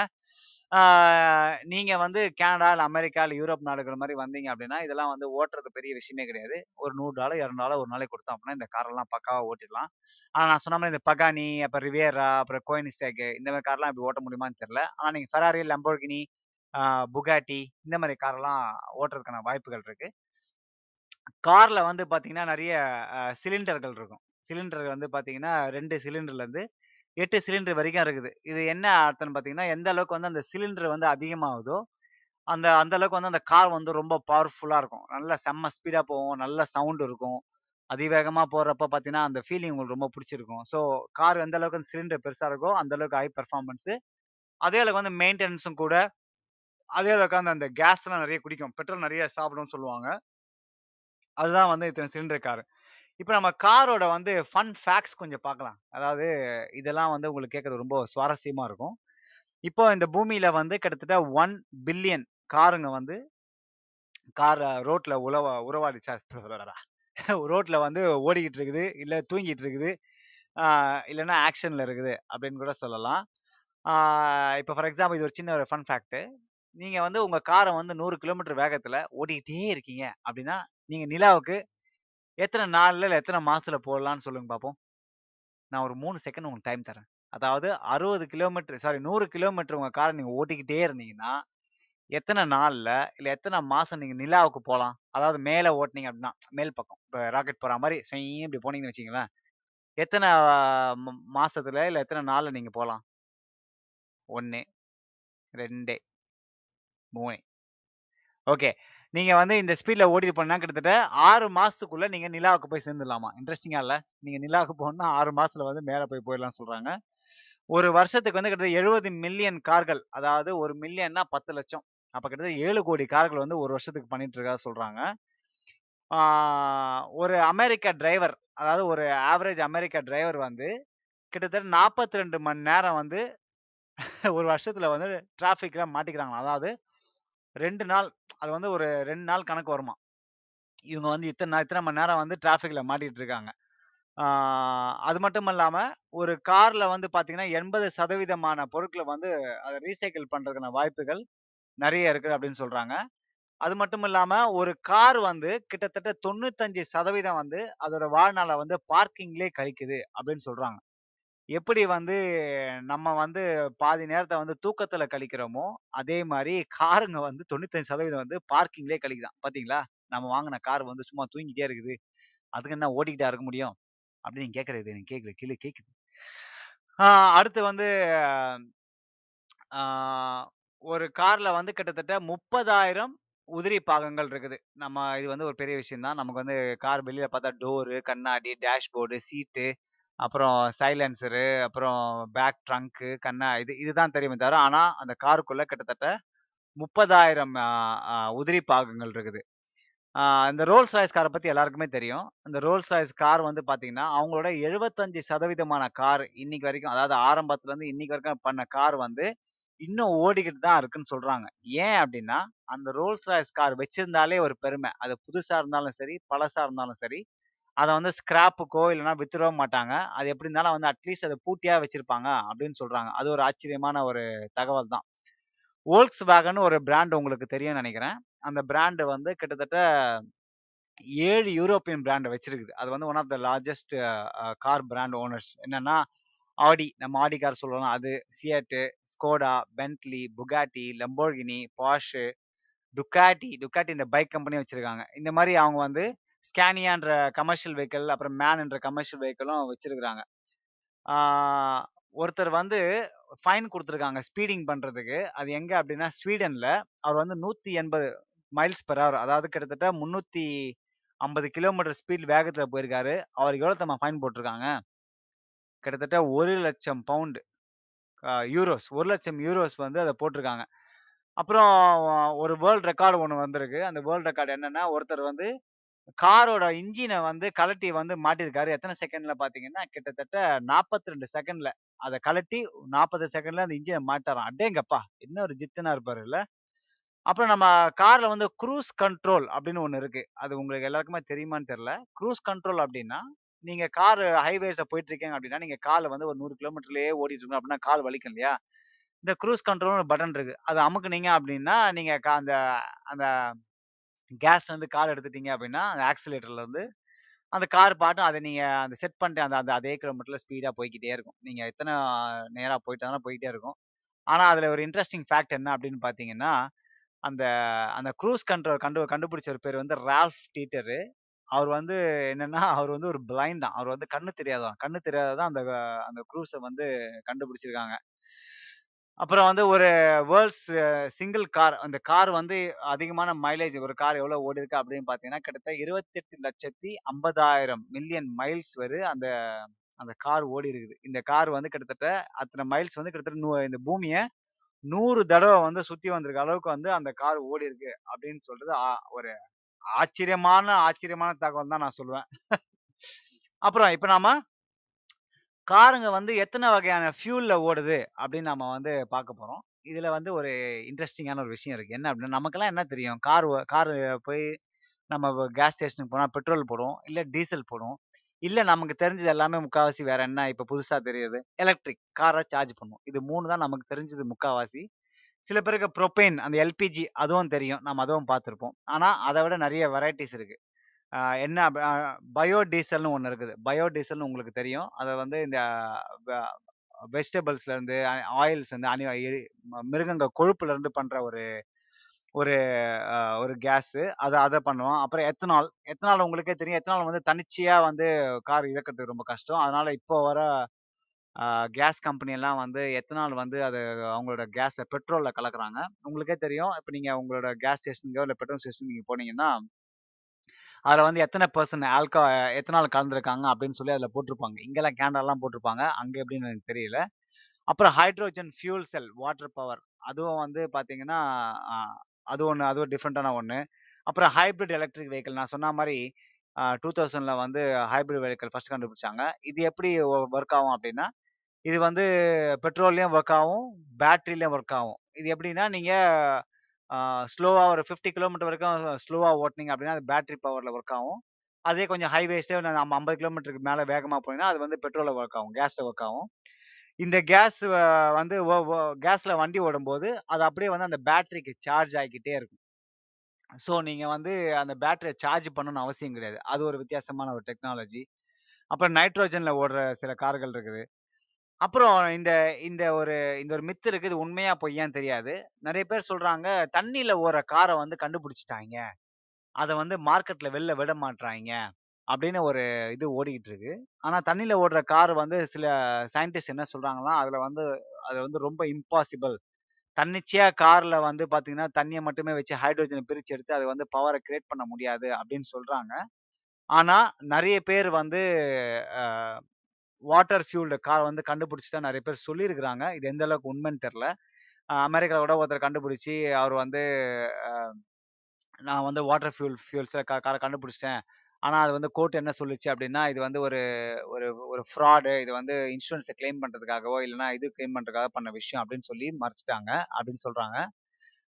நீங்கள் நீங்க வந்து கனடா இல்ல அமெரிக்கா இல்ல யூரோப் நாடுகள் மாதிரி வந்தீங்க அப்படின்னா இதெல்லாம் வந்து ஓட்டுறது பெரிய விஷயமே கிடையாது. ஒரு நூறு டாலர் இரநூறு டாலர் ஒரு நாளைக்கு கொடுத்தோம் அப்படின்னா இந்த காரெல்லாம் பக்காவா ஓட்டிடலாம். ஆனா நான் சொன்ன மாதிரி இந்த பகானி அப்புறம் ரிவேரா அப்புறம் கோயினிசேக் இந்த மாதிரி கார்லாம் இப்படி ஓட்ட முடியுமான்னு தெரியல ஆனா நீங்க ஃபெராரி லம்போர்கினி புகாட்டி இந்த மாதிரி காரெல்லாம் ஓட்டுறதுக்கான வாய்ப்புகள் இருக்கு. கார்ல வந்து பாத்தீங்கன்னா நிறைய சிலிண்டர்கள் இருக்கும். சிலிண்டர் வந்து பாத்தீங்கன்னா ரெண்டு சிலிண்டர்ல இருந்து எட்டு சிலிண்டர் வரைக்கும் இருக்குது. இது என்ன அர்த்தம்னு பார்த்தீங்கன்னா எந்த அளவுக்கு வந்து அந்த சிலிண்டர் வந்து அதிகமாகுதோ அந்த அந்த அளவுக்கு வந்து அந்த கார் வந்து ரொம்ப பவர்ஃபுல்லாக இருக்கும். நல்ல செம்ம ஸ்பீடாக போகும் நல்ல சவுண்ட் இருக்கும். அதிவேகமாக போகிறப்ப பார்த்தீங்கன்னா அந்த ஃபீலிங் உங்களுக்கு ரொம்ப பிடிச்சிருக்கும். ஸோ கார் எந்த அளவுக்கு அந்த சிலிண்டர் பெருசாக இருக்கோ அந்த அளவுக்கு ஹை பெர்ஃபார்மன்ஸ் அதே அளவுக்கு வந்து மெயின்டெனன்ஸும் கூட. அதே அளவுக்கு அந்த அந்த கேஸ்லாம் நிறைய குடிக்கும். பெட்ரோல் நிறைய சாப்பிடும்னு சொல்லுவாங்க. அதுதான் வந்து இத்தனை சிலிண்டர் கார். இப்போ நம்ம காரோட வந்து ஃபன் ஃபேக்ட்ஸ் கொஞ்சம் பார்க்கலாம். அதாவது இதெல்லாம் வந்து உங்களுக்கு கேட்கறது ரொம்ப சுவாரஸ்யமாக இருக்கும். இப்போ இந்த பூமியில வந்து கிட்டத்தட்ட ஒன் பில்லியன் காருங்க வந்து கார் ரோட்ல உழவ உறவாடி ரோட்ல வந்து ஓடிக்கிட்டு இருக்குது இல்லை தூங்கிட்டு இருக்குது. இல்லைன்னா ஆக்ஷன்ல இருக்குது அப்படின்னு கூட சொல்லலாம். இப்போ ஃபார் எக்ஸாம்பிள் இது ஒரு சின்ன ஒரு ஃபன் ஃபேக்ட் நீங்கள் வந்து உங்கள் காரை வந்து நூறு கிலோமீட்டர் வேகத்தில் ஓட்டிக்கிட்டே இருக்கீங்க அப்படின்னா நீங்கள் நிலாவுக்கு எத்தனை நாளில் இல்லை எத்தனை மாதத்தில் போடலான்னு சொல்லுங்க பார்ப்போம் நான் ஒரு மூணு செகண்ட் உங்களுக்கு டைம் தரேன். அதாவது அறுபது கிலோமீட்டர் சாரி நூறு கிலோமீட்டர் உங்கள் காரை நீங்கள் ஓட்டிக்கிட்டே இருந்தீங்கன்னா எத்தனை நாளில் இல்லை எத்தனை மாதம் நீங்கள் நிலாவுக்கு போகலாம் அதாவது மேலே ஓட்டுனீங்க அப்படின்னா மேல் பக்கம். இப்போ ராக்கெட் போகிற மாதிரி சைன் இப்படி போனீங்கன்னு வச்சிங்களேன் எத்தனை ம- மாசத்துல எத்தனை நாளில் நீங்கள் போகலாம் ஒன்று ரெண்டு மூணு. ஓகே. நீங்க வந்து இந்த ஸ்பீட்ல ஓடிட்டு போனா கிட்டத்தட்ட ஆறு மாசத்துக்குள்ள நீங்க நிலாவுக்கு போய் சேர்ந்துடலாமா? இன்ட்ரெஸ்டிங்கா இல்ல? நீங்க நிலாவுக்கு போகணும்னா ஆறு மாசத்துல வந்து மேல போய் போயிடலாம் சொல்றாங்க. ஒரு வருஷத்துக்கு வந்து கிட்டத்தட்ட எழுபது மில்லியன் கார்கள் அதாவது ஒரு மில்லியன்னா பத்து லட்சம். அப்ப கிட்டத்தட்ட ஏழு கோடி கார்கள் வந்து ஒரு வருஷத்துக்கு பண்ணிட்டு இருக்கா சொல்றாங்க. ஒரு அமெரிக்கா டிரைவர் அதாவது ஒரு ஆவரேஜ் அமெரிக்கா டிரைவர் வந்து கிட்டத்தட்ட நாற்பத்தி ரெண்டு மணி நேரம் வந்து ஒரு வருஷத்துல வந்து டிராஃபிக்ல மாட்டிக்கிறாங்க அதாவது ரெண்டு நாள் அது வந்து ஒரு ரெண்டு நாள் கணக்கு வருமா இவங்க வந்து இத்தனை இத்தனை மணி நேரம் வந்து டிராஃபிக்கில் மாட்டிகிட்டு இருக்காங்க அது மட்டும் இல்லாமல் ஒரு காரில் வந்து பார்த்தீங்கன்னா எண்பது சதவீதமான பொருட்களை வந்து அதை ரீசைக்கிள் பண்ணுறதுக்கான வாய்ப்புகள் நிறைய இருக்குது அப்படின்னு சொல்கிறாங்க அது மட்டும் இல்லாமல் ஒரு கார் வந்து கிட்டத்தட்ட தொண்ணூத்தஞ்சு சதவீதம் வந்து அதோட வாழ்நாளை வந்து பார்க்கிங்லேயே கழிக்குது அப்படின்னு சொல்கிறாங்க எப்படி வந்து நம்ம வந்து பாதி நேரத்தை வந்து தூக்கத்துல கழிக்கிறோமோ அதே மாதிரி காருங்க வந்து தொண்ணூத்தஞ்சு சதவீதம் வந்து பார்க்கிங்லேயே கழிக்குதான். பாத்தீங்களா? நம்ம வாங்கின கார் வந்து சும்மா தூங்கிட்டே இருக்குது. அதுக்கு என்ன ஓட்டிக்கிட்டா இருக்க முடியும்? அப்படின்னு கேட்கறது எனக்கு கேக்குது கீழே கேக்குது. அடுத்து வந்து ஒரு கார்ல வந்து கிட்டத்தட்ட முப்பதாயிரம் உதிரி பாகங்கள் இருக்குது. நம்ம இது வந்து ஒரு பெரிய விஷயம் தான் நமக்கு வந்து கார் வெளியில பார்த்தா டோரு கண்ணாடி டேஷ்போர்டு சீட்டு அப்புறம் சைலன்சரு அப்புறம் பேக் ட்ரங்க்கு கண்ணா இது இதுதான் தெரியுமே தவிர ஆனா அந்த காருக்குள்ள கிட்டத்தட்ட முப்பதாயிரம் உதிரி பாகங்கள் இருக்குது. ஆஹ் இந்த ரோல்ஸ் ராய்ஸ் காரை பத்தி எல்லாருக்குமே தெரியும். இந்த ரோல்ஸ் ராய்ஸ் கார் வந்து பார்த்தீங்கன்னா, அவங்களோட எழுபத்தஞ்சு சதவீதமான கார் இன்னைக்கு வரைக்கும் அதாவது ஆரம்பத்துலேருந்து இன்னைக்கு வரைக்கும் பண்ண கார் வந்து இன்னும் ஓடிக்கிட்டு தான் இருக்குன்னு சொல்றாங்க. ஏன் அப்படின்னா அந்த ரோல்ஸ் ராய்ஸ் கார் வச்சிருந்தாலே ஒரு பெருமை. அது புதுசா இருந்தாலும் சரி பழசா இருந்தாலும் சரி அதை வந்து ஸ்கிராப்புக்கோ இல்லைனா வித்துடவோ மாட்டாங்க. அது எப்படி இருந்தாலும் வந்து அட்லீஸ்ட் அதை பூட்டியாக வச்சிருப்பாங்க அப்படின்னு சொல்கிறாங்க அது ஒரு ஆச்சரியமான ஒரு தகவல் தான். வோல்க்ஸ் வேகன் ஒரு பிராண்ட் உங்களுக்கு தெரியும் நினைக்கிறேன். அந்த பிராண்டு வந்து கிட்டத்தட்ட ஏழு யூரோப்பியன் பிராண்ட் வச்சிருக்குது. அது வந்து one of the largest car brand owners என்னன்னா ஆடி நம்ம ஆடி கார் சொல்லலாம். அது SEAT Skoda Bentley Bugatti Lamborghini Porsche Ducati Ducati இந்த பைக் கம்பெனி வச்சிருக்காங்க. இந்த மாதிரி அவங்க வந்து ஸ்கேனியான்ற கமர்ஷியல் வெஹிக்கிள் அப்புறம் மேன் என்ற கமர்ஷியல் வெஹிக்கிளும் வச்சிருக்கிறாங்க. ஒருத்தர் வந்து ஃபைன் கொடுத்துருக்காங்க ஸ்பீடிங் பண்ணுறதுக்கு அது எங்கே அப்படின்னா ஸ்வீடனில். அவர் வந்து 180 மைல்ஸ் பெர் ஹவர் அதாவது கிட்டத்தட்ட 350 கிலோமீட்டர் ஸ்பீட் வேகத்தில் போயிருக்காரு. அவருக்கு எவ்வளோ தம்மா ஃபைன் போட்டிருக்காங்க? கிட்டத்தட்ட ஒரு லட்சம் பவுண்டு யூரோஸ். ஒரு லட்சம் யூரோஸ் வந்து அதை போட்டிருக்காங்க. அப்புறம் ஒரு வேர்ல்ட் ரெக்கார்டு ஒன்று வந்திருக்கு. அந்த வேர்ல்ட் ரெக்கார்டு என்னென்னா ஒருத்தர் வந்து காரோட இன்ஜினை வந்து கழட்டி வந்து மாட்டியிருக்காரு. எத்தனை செகண்ட்ல பார்த்தீங்கன்னா, கிட்டத்தட்ட 42 செகண்ட்ல. அதை கழட்டி 40 செகண்ட்ல அந்த இன்ஜினை மாட்டாராம். அடேங்கப்பா! என்ன ஒரு ஜித்தனா இருப்பாருல்ல. அப்புறம் நம்ம கார்ல வந்து க்ரூஸ் கண்ட்ரோல் அப்படின்னு ஒன்று இருக்கு. அது உங்களுக்கு எல்லாருக்குமே தெரியுமான்னு தெரியல. க்ரூஸ் கண்ட்ரோல் அப்படின்னா, நீங்க கார் ஹைவேஸ்ல போயிட்டு இருக்கீங்க அப்படின்னா, நீங்க காலை வந்து ஒரு நூறு கிலோமீட்டர்லயே ஓடிட்டு இருக்கோம் அப்படின்னா, கால் வலிக்கும் இல்லையா? இந்த க்ரூஸ் கண்ட்ரோல்னு ஒரு பட்டன் இருக்கு. அது அமுக்குனீங்க அப்படின்னா, நீங்க அந்த அந்த கேஸ் வந்து கால் எடுத்துட்டீங்க அப்படின்னா, அந்த ஆக்ஸிலேட்டர்ல இருந்து அந்த கார் பாட்டும் அதை நீங்கள் அந்த செட் பண்ணிட்டு அந்த அந்த அதே கிலோமீட்டரில் ஸ்பீடாக போய்க்கிட்டே இருக்கும். நீங்கள் எத்தனை நேராக போயிட்டாலும் போய்கிட்டே இருக்கும். ஆனால் அதில் ஒரு இன்ட்ரெஸ்டிங் ஃபேக்ட் என்ன அப்படின்னு பார்த்தீங்கன்னா, அந்த அந்த க்ரூஸ் கண்ட்ரோல் கண்டு கண்டுபிடிச்ச ஒரு பேர் வந்து ரால்ஃப் டீட்டரு. அவர் வந்து என்னன்னா, அவர் வந்து ஒரு பிளைண்டாம். அவர் வந்து கண்ணு தெரியாதவன் கண்ணு தெரியாததான் அந்த அந்த க்ரூஸை வந்து கண்டுபிடிச்சிருக்காங்க. அப்புறம் வந்து ஒரு வேர்ல்ட்ஸ் சிங்கிள் கார். அந்த கார் வந்து அதிகமான மைலேஜ் ஒரு கார் எவ்வளோ ஓடிருக்கு அப்படின்னு பார்த்தீங்கன்னா, கிட்டத்தட்ட 28,50,000 மில்லியன் மைல்ஸ் வரும் அந்த அந்த கார் ஓடியிருக்குது. இந்த கார் வந்து கிட்டத்தட்ட அத்தனை மைல்ஸ் வந்து கிட்டத்தட்ட நூ இந்த பூமியை நூறு தடவை வந்து சுற்றி வந்திருக்க அளவுக்கு வந்து அந்த கார் ஓடி இருக்கு அப்படின்னு சொல்றது ஆ ஒரு ஆச்சரியமான ஆச்சரியமான தகவல் தான் நான் சொல்லுவேன். அப்புறம் இப்போ நாம காருங்க வந்து எத்தனை வகையான ஃபியூலில் ஓடுது அப்படின்னு நம்ம வந்து பார்க்க போகிறோம் இதில் வந்து ஒரு இன்ட்ரெஸ்டிங்கான ஒரு விஷயம் இருக்குது என்ன அப்படின்னா, நமக்கெல்லாம் என்ன தெரியும்? கார் கார் காரு போய் நம்ம கேஸ் ஸ்டேஷனுக்கு போனால் பெட்ரோல் போடுவோம். இல்லை டீசல் போடுவோம். இல்லை நமக்கு தெரிஞ்சது எல்லாமே முக்கால்வாசி வேற என்ன இப்போ புதுசாக தெரியுது? எலக்ட்ரிக் காரை சார்ஜ் பண்ணுவோம். இது மூணு தான் நமக்கு தெரிஞ்சது முக்கால்வாசி சில பேருக்கு ப்ரொபெயின் அந்த எல்பிஜி அதுவும் தெரியும். நம்ம அதுவும் பார்த்துருப்போம் ஆனால் அதை விட நிறைய வெரைட்டிஸ் இருக்குது என்ன பயோடீசல்னு அ பயோ டீசல்னு இருக்குது. பயோ டீசல்னு உங்களுக்கு தெரியும். அதை வந்து இந்த வெஜிடபிள்ஸ்லேருந்து வெஜிடபிள்ஸ்ல இருந்து ஆயில்ஸ் வந்து மிருகங்க கொழுப்புல இருந்து பண்ற ஒரு ஒரு ஒரு கேஸு. அதை அதை பண்ணுவோம். அப்புறம் எத்தனால். எத்தனால் உங்களுக்கே தெரியும். எத்தனால் வந்து தனிச்சையாக வந்து கார் இயக்கறதுக்கு ரொம்ப கஷ்டம். அதனால இப்போ வர கேஸ் கம்பெனி எல்லாம் வந்து எத்தனால் வந்து அது அவங்களோட கேஸை பெட்ரோலில் கலக்குறாங்க. உங்களுக்கே தெரியும். இப்போ நீங்கள் உங்களோட கேஸ் ஸ்டேஷனுக்கோ இல்லை பெட்ரோல் ஸ்டேஷன் நீங்கள் போனீங்கன்னா, அதில் வந்து எத்தனை பர்சன் ஆல்கா எத்தனால் கலந்துருக்காங்க அப்படின்னு சொல்லி அதில் போட்டிருப்பாங்க. இங்கெல்லாம் கேன்லலாம் போட்டிருப்பாங்க. அங்கே எப்படின்னு எனக்கு தெரியல. அப்புறம் hydrogen fuel cell water power. அதுவும் வந்து பார்த்தீங்கன்னா, அது ஒன்று அதுவும் டிஃப்ரெண்ட்டான ஒன்று அப்புறம் ஹைபிரிட் எலக்ட்ரிக் வெஹிக்கிள் நான் சொன்ன மாதிரி டூ தௌசண்டில் வந்து ஹைபிரிட் வெஹிக்கிள் ஃபர்ஸ்ட் கண்டுபிடிச்சாங்க. இது எப்படி ஒ ஒர்க் ஆகும் அப்படின்னா, இது வந்து பெட்ரோல்லையும் ஒர்க் ஆகும், பேட்ரிலையும் ஒர்க் ஆகும். இது எப்படின்னா, நீங்கள் ஸ்லோவாக ஒரு 50 கிலோமீட்டர் வரைக்கும் ஸ்லோவாக ஓட்டினீங்க அப்படின்னா, அது பேட்டரி பவரில் ஒர்க் ஆகும். அதே கொஞ்சம் ஹைவேஸ்லேயே நம்ம 50 கிலோமீட்டருக்கு மேலே வேகமாக போனீங்கன்னா, அது வந்து பெட்ரோலில் ஒர்க் ஆகும். கேஸில் ஒர்க் ஆகும். இந்த கேஸ் வந்து கேஸில் வண்டி ஓடும்போது, அது அப்படியே வந்து அந்த பேட்டரிக்கு சார்ஜ் ஆகிக்கிட்டே இருக்கும். ஸோ, நீங்கள் வந்து அந்த பேட்டரியை சார்ஜ் பண்ணணும்னு அவசியம் கிடையாது. அது ஒரு வித்தியாசமான ஒரு டெக்னாலஜி. அப்புறம் நைட்ரோஜனில் ஓடுற சில கார்கள் இருக்குது. அப்புறம் இந்த இந்த ஒரு இந்த ஒரு மித்து இருக்கு. இது உண்மையா பொய்யான்னு தெரியாது. நிறைய பேர் சொல்றாங்க, தண்ணியில ஓடுற காரை வந்து கண்டுபிடிச்சிட்டாங்க அதை வந்து மார்க்கெட்ல வெளில விட மாட்டாங்க அப்படின்னு ஒரு இது ஓடிக்கிட்டு இருக்கு. ஆனா தண்ணியில ஓடுற கார் வந்து சில சயின்டிஸ்ட் என்ன சொல்றாங்கன்னா, அதுல வந்து அது வந்து ரொம்ப இம்பாசிபிள். தன்னிச்சையா கார்ல வந்து பாத்தீங்கன்னா தண்ணியை மட்டுமே வச்சு ஹைட்ரோஜனை பிரிச்சு எடுத்து அது வந்து பவரை கிரியேட் பண்ண முடியாது அப்படின்னு சொல்றாங்க. ஆனா, நிறைய பேர் வந்து வாட்டர் ஃபியூல்டு கார் வந்து கண்டுபிடிச்சிட்டு தான் நிறைய பேர் சொல்லியிருக்கிறாங்க. இது எந்த அளவுக்கு உண்மைன்னு தெரியல. அமெரிக்காவில் கூட ஒருத்தர் கண்டுபிடிச்சி அவர் வந்து நான் வந்து வாட்டர் ஃபியூல் ஃபியூல்ஸில் கா காரை கண்டுபிடிச்சிட்டேன் ஆனால் அது வந்து கோர்ட் என்ன சொல்லுச்சு அப்படின்னா இது வந்து ஒரு ஒரு ஒரு ஃப்ராடு. இது வந்து இன்சூரன்ஸை கிளைம் பண்ணுறதுக்காகவோ இல்லைனா இது கிளைம் பண்ணுறதுக்காக பண்ண விஷயம் அப்படின்னு சொல்லி மறைச்சிட்டாங்க அப்படின்னு சொல்கிறாங்க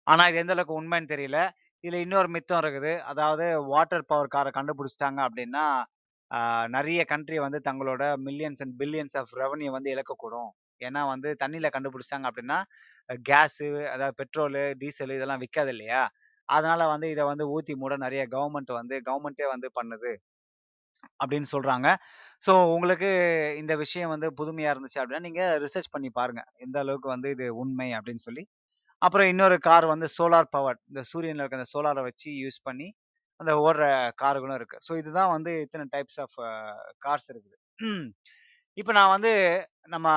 ஆனால் இது எந்த அளவுக்கு உண்மைன்னு தெரியல. இதில் இன்னொரு மித்தம் இருக்குது. அதாவது வாட்டர் பவர் காரை கண்டுபிடிச்சிட்டாங்க அப்படின்னா நிறைய கண்ட்ரி வந்து தங்களோட millions and billions of revenue வந்து இழக்கக்கூடும். ஏன்னா வந்து தண்ணியில் கண்டுபிடிச்சாங்க அப்படின்னா கேஸு அதாவது பெட்ரோலு, டீசலு இதெல்லாம் விற்காது இல்லையா? அதனால வந்து இதை வந்து ஊத்தி மூட நிறைய கவர்மெண்ட் வந்து கவர்மெண்ட்டே வந்து பண்ணுது. அப்படின்னு சொல்றாங்க. ஸோ உங்களுக்கு இந்த விஷயம் வந்து புதுமையா இருந்துச்சு அப்படின்னா நீங்க ரிசர்ச் பண்ணி பாருங்க. எந்த அளவுக்கு வந்து இது உண்மை அப்படின்னு சொல்லி. அப்புறம் இன்னொரு கார் வந்து சோலார் பவர். இந்த சூரியனில் இருக்க அந்த சோலாரை வச்சு யூஸ் பண்ணி, அந்த ஓடுற கார்களும் இருக்கு. ஸோ இதுதான் வந்து இத்தனை டைப்ஸ் ஆஃப் கார்ஸ் இருக்குது. இப்போ நான் வந்து நம்ம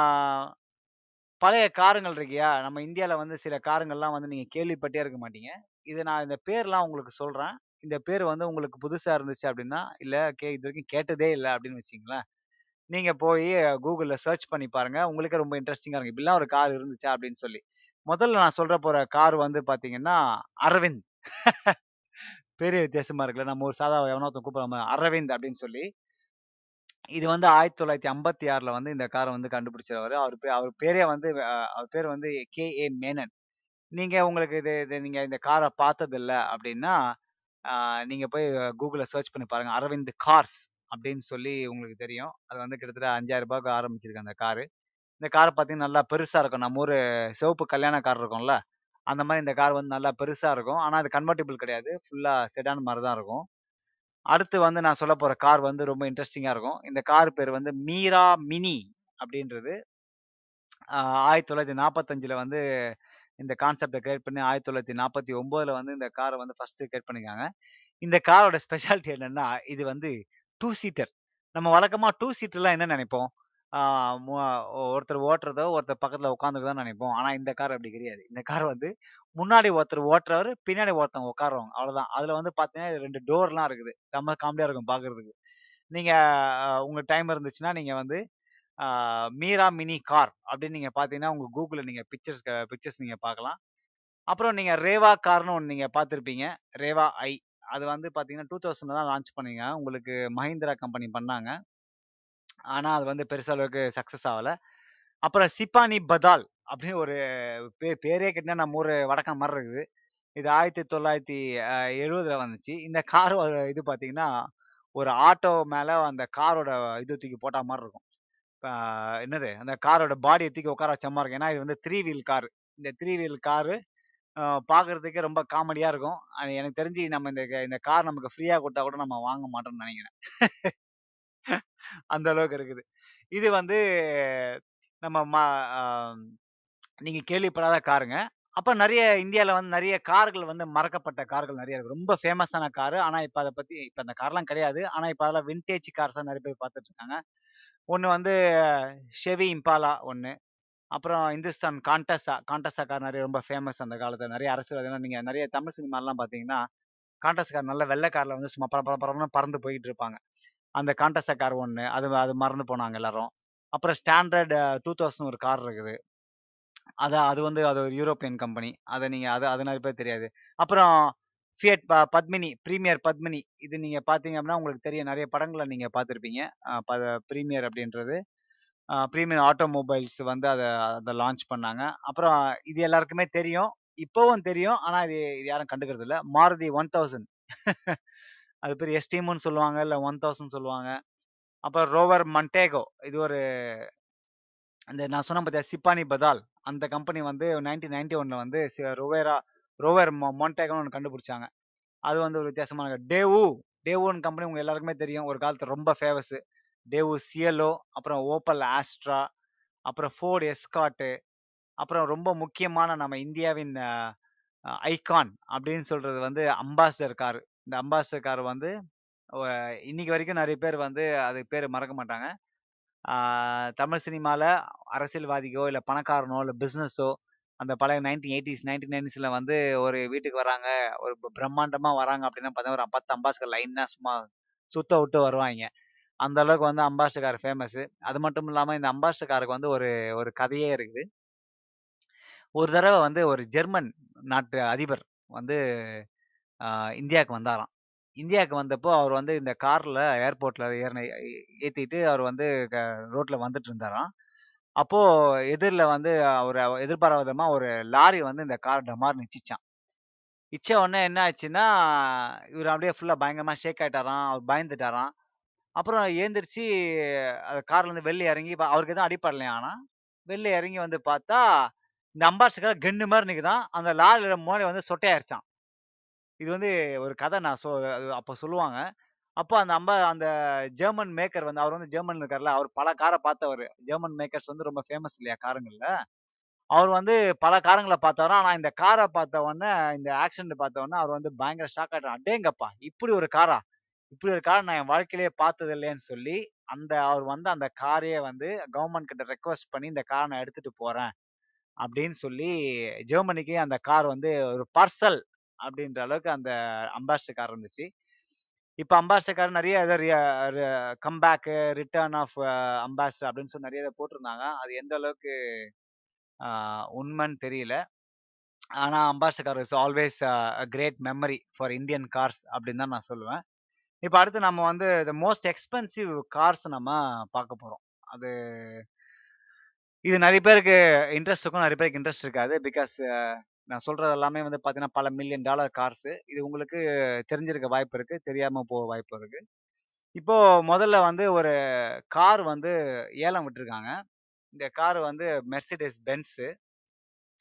பழைய காருங்கள் இருக்கியா? நம்ம இந்தியாவில் வந்து சில காருங்கள்லாம் வந்து நீங்கள் கேள்விப்பட்டே இருக்க மாட்டீங்க. இது நான் இந்த பேர்லாம் உங்களுக்கு சொல்கிறேன் இந்த பேர் வந்து உங்களுக்கு புதுசாக இருந்துச்சு அப்படின்னா இல்லை கே இது வரைக்கும் கேட்டதே இல்லை அப்படின்னு வச்சிங்களேன் நீங்கள் போய் கூகுளில் சர்ச் பண்ணி பாருங்கள் உங்களுக்கே ரொம்ப இன்ட்ரெஸ்டிங்காக இருக்கும். இப்படிலாம் ஒரு கார் இருந்துச்சா அப்படின்னு சொல்லி. முதல்ல நான் சொல்கிற போகிற கார் வந்து பார்த்தீங்கன்னா, அரவிந்த். பெரிய வித்தியாசமா இருக்குல்ல. நம்ம ஒரு சாதா எவனோ ஒருத்தன் கூப்பிடுறான் அரவிந்த் அப்படின்னு சொல்லி. இது வந்து 1956ல வந்து இந்த காரை வந்து கண்டுபிடிச்சவரு. அவர் பே அவர் பேரே வந்து அவர் பேர் வந்து கே ஏ மேனன். நீங்க உங்களுக்கு இது இது நீங்க இந்த காரை பார்த்ததில்ல இல்லை அப்படின்னா நீங்க போய் கூகுளில் சர்ச் பண்ணி பாருங்க. அரவிந்த் கார்ஸ் அப்படின்னு சொல்லி உங்களுக்கு தெரியும். அது வந்து கிட்டத்தட்ட அஞ்சாயிரம் ரூபாய்க்கு ஆரம்பிச்சிருக்கு அந்த காரு. இந்த காரை பார்த்தீங்கன்னா, நல்லா பெருசா இருக்கும். நம்ம ஊர் சிவப்பு கல்யாண கார் இருக்கும்ல. அந்த மாதிரி இந்த கார் வந்து நல்லா பெருசாக இருக்கும். ஆனால் அது கன்வெர்ட்டிபிள் கிடையாது. ஃபுல்லாக செடான் மாதிரி தான் இருக்கும். அடுத்து வந்து நான் சொல்லப் போகிற கார் வந்து ரொம்ப இன்ட்ரெஸ்டிங்காக இருக்கும். இந்த கார் பேர் வந்து மீரா மினி அப்படின்றது ஆயிரத்தி தொள்ளாயிரத்தி நாற்பத்தஞ்சில் வந்து இந்த கான்செப்டை கிரியேட் பண்ணி 1949ல வந்து இந்த காரை வந்து ஃபஸ்ட்டு கிரியேட் பண்ணிருக்காங்க. இந்த காரோட ஸ்பெஷாலிட்டி என்னென்னா இது வந்து டூ சீட்டர். நம்ம வழக்கமாக டூ சீட்டர்லாம் என்ன நினைப்போம் ஒருத்தர் ஓட்டுறதோ, ஒருத்தர் பக்கத்தில் உட்காந்துருக்கதோ நினைப்போம் ஆனால் இந்த கார் அப்படி கிடையாது. இந்த கார் வந்து முன்னாடி ஒருத்தர் ஓட்டுறவர் பின்னாடி ஒருத்தவங்க உட்காருவாங்க. அவ்வளோதான். அதில் வந்து பார்த்தீங்கன்னா ரெண்டு டோர்லாம் இருக்குது. ரொம்ப காமெடியாக இருக்கும் பார்க்கறதுக்கு. நீங்கள் உங்கள் டைம் இருந்துச்சுன்னா, நீங்கள் வந்து மீரா மினி கார் அப்படின்னு நீங்கள் பார்த்தீங்கன்னா, உங்கள் கூகுளில் நீங்கள் பிக்சர்ஸ் பிக்சர்ஸ் நீங்கள் பார்க்கலாம். அப்புறம் நீங்கள் ரேவா கார்னு ஒன்று நீங்கள் பார்த்துருப்பீங்க ரேவா ஐ. அது வந்து பார்த்தீங்கன்னா, 2000ல தான் லான்ச் பண்ணீங்க. உங்களுக்கு மஹிந்திரா கம்பெனி பண்ணாங்க. ஆனால் அது வந்து பெருசா அளவுக்கு சக்ஸஸ் ஆகலை அப்புறம் சிப்பானி பதால் அப்படின்னு ஒரு பே பேரே கிட்ட நம்ம ஊர் வடக்கம் மாதிரி இருக்குது. இது 1970ல வந்துச்சு. இந்த கார் இது பார்த்தீங்கன்னா, ஒரு ஆட்டோ மேலே அந்த காரோட இது தூக்கி போட்டா மாதிரி இருக்கும். என்னது அந்த காரோட பாடியை தூக்கி உட்கார வச்ச மாதிரி இருக்கும். ஏன்னா இது வந்து த்ரீ வீல் கார் இந்த த்ரீ வீல் காரு பார்க்குறதுக்கே பார்க்கறதுக்கே ரொம்ப காமெடியாக இருக்கும். அது எனக்கு தெரிஞ்சு நம்ம இந்த இந்த கார் நமக்கு ஃப்ரீயாக கொடுத்தா கூட நம்ம வாங்க மாட்டோம்னு நினைக்கிறேன் அந்த அளவுக்கு இருக்குது. இது வந்து நம்ம ம நீங்கள் நீங்க கேள்விப்படாத காருங்க. அப்போ நெறைய இந்தியால வந்து நெறைய கார்கள் வந்து மறக்கப்பட்ட கார்கள் நெறைய இருக்கு. ரொம்ப ஃபேமஸான காரு. ஆனா இப்ப அத பத்தி இப்ப அந்த கார்லாம் கிடையாது. ஆனா இப்ப அதெல்லாம் வின்டேஜ் கார்ஸா நெறைய பேர் பார்த்துட்ருக்காங்க ஒன்று ஒண்ணு வந்து Chevy Impala ஒண்ணு. அப்புறம் இந்துஸ்தான் கான்டஸா. கான்டஸா கார் நெறைய ரொம்ப ஃபேமஸ் அந்த காலத்துல. நெறைய அரசியல்வாதிலாம் நீங்க நெறைய தமிழ் சினிமாலாம் பார்த்தீங்கன்னா, காண்டஸ் கார் நல்ல வெள்ள கார்ல வந்து சும்மா பர பர பரன்னு பறந்து போயிட்டு இருப்பாங்க. அந்த காண்டஸ்டா கார் ஒன்று அது அது மறந்து போனாங்க எல்லாரும். அப்புறம் ஸ்டாண்டர்ட் 2000 ஒரு கார் இருக்குது. அதை அது வந்து அது ஒரு யூரோப்பியன் கம்பெனி. அதை நீங்கள் அது அது நிறைய பேர் தெரியாது. அப்புறம் ஃபியட் ப பத்மினி, ப்ரீமியர் பத்மினி. இது நீங்கள் பார்த்தீங்க அப்படின்னா உங்களுக்கு தெரியும். நிறைய படங்களை நீங்கள் பார்த்துருப்பீங்க ப ப்ரீமியர் அப்படின்றது ப்ரீமியர் ஆட்டோமொபைல்ஸ் வந்து அதை அதை லான்ச் பண்ணாங்க. அப்புறம் இது எல்லாருக்குமே தெரியும். இப்போவும் தெரியும். ஆனால் இது இது யாரும் கண்டுக்கிறது இல்லை மாருதி 1000 அது பேர் எஸ்டீமுன்னு சொல்லுவாங்க. இல்லை ஒன் தௌசண்ட் சொல்லுவாங்க. அப்புறம் ரோவர் மன்டேகோ. இது ஒரு அந்த நான் சொன்னேன் பார்த்தியா, சிப்பானி பதால். அந்த கம்பெனி வந்து 1991ல வந்து ரோவேரா ரோவர் மொ மொன்டேகோன்னு ஒன்று கண்டுபிடிச்சாங்க. அது வந்து ஒரு வித்தியாசமான டேவூ டேவூன்னு கம்பெனி உங்க எல்லாருக்குமே தெரியும். ஒரு காலத்தில் ரொம்ப ஃபேமஸ் டேவு சியலோ, அப்புறம் ஓப்பல் ஆஸ்ட்ரா, அப்புறம் ஃபோர்ட் எஸ்காட்டு அப்புறம் ரொம்ப முக்கியமான நம்ம இந்தியாவின் ஐகான் அப்படின்னு சொல்றது வந்து அம்பாஸ்டர் காரு இந்த அம்பாஸ்டர் கார் வந்து இன்னைக்கு வரைக்கும் நிறைய பேர் வந்து அது பேர் மறக்க மாட்டாங்க. தமிழ் சினிமாவில் அரசியல்வாதிக்கோ, இல்லை பணக்காரனோ, இல்லை பிஸ்னஸோ அந்த பழைய 1980ஸ் 1990ஸ்ல வந்து ஒரு வீட்டுக்கு வராங்க. ஒரு பிரம்மாண்டமாக வராங்க அப்படின்னா பார்த்தீங்கன்னா, ஒரு 10 அம்பாஸ்டர் லைனாக சும்மா சுத்த விட்டு வருவாங்க அந்த அளவுக்கு வந்து அம்பாஸ்டர் கார் அது மட்டும் இல்லாமல் இந்த அம்பாஸ்டர் காருக்கு வந்து ஒரு ஒரு கதையே இருக்குது. ஒரு தடவை வந்து ஒரு ஜெர்மன் நாட்டு அதிபர் வந்து இந்தியாவுக்கு வந்தாராம். இந்தியாவுக்கு வந்தப்போ அவர் வந்து இந்த காரில் ஏர்போர்ட்டில் ஏறின ஏற்றிட்டு அவர் வந்து க வந்துட்டு இருந்தாராம். அப்போது எதிரில் வந்து அவர் எதிர்பாராத விதமாக ஒரு லாரி வந்து இந்த கார் டமார் நிச்சிச்சான் இச்ச உடனே என்ன ஆச்சுன்னா, இவர் அப்படியே ஃபுல்லாக பயங்கரமாக ஷேக் ஆகிட்டாராம் அவர் பயந்துட்டாராம். அப்புறம் ஏந்திரிச்சு அந்த கார்லேருந்து வெளில இறங்கி அவருக்கு எதுவும் அடிபடலையாம் ஆனால் வெளில இறங்கி வந்து பார்த்தா, இந்த அம்பாஸ்டர் கென்னு மாதிரி நிற்குதான் அந்த லாரியில் முன்னாடி வந்து சொட்டையாயிருச்சான் இது வந்து ஒரு கதை நான் சொ அப்போ சொல்லுவாங்க. அப்போ அந்த அம்பா அந்த ஜெர்மன் மேக்கர் வந்து அவர் வந்து ஜெர்மன் இருக்கார்ல. அவர் பல காரை பார்த்தவர் ஜெர்மன் மேக்கர்ஸ் வந்து ரொம்ப ஃபேமஸ் இல்லையா காருங்கள்ல. அவர் வந்து பல காரங்களை பார்த்தவர் ஆனால் இந்த காரை பார்த்த உடனே இந்த ஆக்சிடென்ட் பார்த்த உடனே அவர் வந்து பயங்கர ஷாக் ஆகிட்டார் அடேங்கப்பா! இப்படி ஒரு காரா? இப்படி ஒரு கார் நான் என் வாழ்க்கையிலேயே பார்த்தது இல்லைன்னு சொல்லி, அந்த அவர் வந்து அந்த காரையே வந்து கவர்மெண்ட் கிட்ட ரெக்வஸ்ட் பண்ணி இந்த காரை நான் எடுத்துட்டு போறேன் அப்படின்னு சொல்லி ஜெர்மனிக்கு அந்த கார் வந்து ஒரு பார்சல் அப்படின்ற அளவுக்கு அந்த அம்பாசிடர் கார் இருந்துச்சு. இப்போ அம்பாசிடர் கார் நிறைய ஏதோ கம்பேக்கு ரிட்டர்ன் ஆஃப் அம்பாசிடர் அப்படின்னு சொல்லி நிறைய இதை போட்டிருந்தாங்க. அது எந்த அளவுக்கு உண்மைன்னு தெரியல. ஆனால் Ambassador car is always a great memory for Indian cars அப்படின்னு தான் நான் சொல்லுவேன். இப்போ அடுத்து நம்ம வந்து த மோஸ்ட் எக்ஸ்பென்சிவ் கார்ஸ் நம்ம பார்க்க போகிறோம் அது இது நிறைய பேருக்கு இன்ட்ரெஸ்ட் இருக்கும் நிறைய பேருக்கு இன்ட்ரெஸ்ட் இருக்காது பிகாஸ் நான் சொல்கிறது எல்லாமே வந்து பார்த்தீங்கன்னா பல மில்லியன் டாலர் கார்ஸு இது உங்களுக்கு தெரிஞ்சிருக்க வாய்ப்பு இருக்குது தெரியாமல் போக வாய்ப்பு இருக்குது இப்போது முதல்ல வந்து ஒரு கார் வந்து ஏலம் விட்டுருக்காங்க. இந்த கார் வந்து மெர்சிடிஸ் பென்ஸு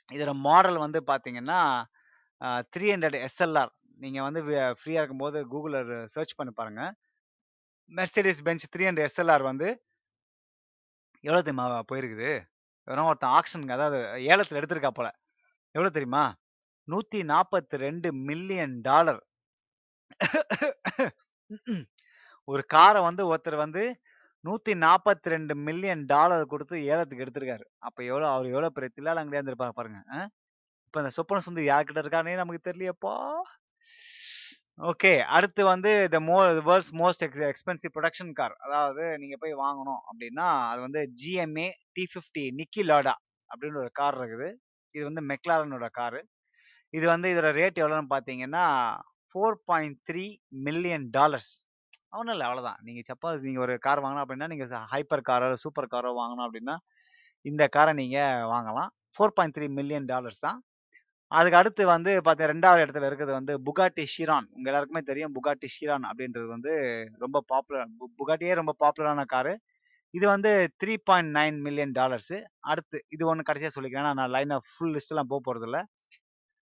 இதோட மாடல் வந்து பார்த்தீங்கன்னா த்ரீ ஹண்ட்ரட் எஸ்எல்ஆர் நீங்கள் வந்து ஃப்ரீயாக இருக்கும்போது கூகுளில் சர்ச் பண்ணி பாருங்கள் Mercedes Benz three hundred SLR வந்து எவ்வளோ தெரியுமா போயிருக்குது? வெறும் ஒருத்தன் ஆக்ஷனுக்கு அதாவது ஏலத்தில் எடுத்திருக்கா போல. எவ்வளோ தெரியுமா? நூற்றி நாற்பத்தி ரெண்டு மில்லியன் டாலர். ஒரு காரை வந்து ஒருத்தர் வந்து நூற்றி நாற்பத்தி ரெண்டு மில்லியன் டாலர் கொடுத்து ஏலத்துக்கு எடுத்திருக்காரு. அப்போ எவ்வளோ அவர் எவ்வளோ பெரிய தில்லால அங்கடியா இருந்திருப்பாரு பாருங்க இப்போ இந்த சொப்பன சுந்தர் யார்கிட்ட இருக்கானே நமக்கு தெரியலையப்பா. ஓகே அடுத்து வந்து the mo world's most ex expensive production car அதாவது நீங்கள் போய் வாங்கணும் அப்படின்னா அது வந்து GMA T fifty Niki Lauda அப்படின்னு ஒரு கார் இருக்குது. இது வந்து மெக்லாரனோட காரு. இது வந்து இதோட ரேட் எவ்வளோன்னு பார்த்தீங்கன்னா four point three million dollars ஒன்றும் இல்லை அவ்வளோதான். நீங்கள் சப்போஸ் நீங்கள் ஒரு கார் வாங்கினா அப்படின்னா நீங்கள் ஹைப்பர் காரோ சூப்பர் காரோ வாங்கணும் அப்படின்னா இந்த காரை நீங்கள் வாங்கலாம். Four point three million dollars தான். அதுக்கு அடுத்து வந்து பார்த்தீங்க ரெண்டாவது இடத்துல இருக்கிறது வந்து புகாட்டி ஷிரான் உங்கள் எல்லாருக்குமே தெரியும் புகாட்டி ஷிரான் அப்படின்றது வந்து ரொம்ப பாப்புலர் புகாட்டியே ரொம்ப பாப்புலரான காரு. இது வந்து three point nine million dollars அடுத்து இது ஒன்று கடைசியாக சொல்லிக்கிறேன். ஏன்னா நான் லைன் ஆஃப் ஃபுல் லிஸ்ட்லாம் போக போகிறது இல்லை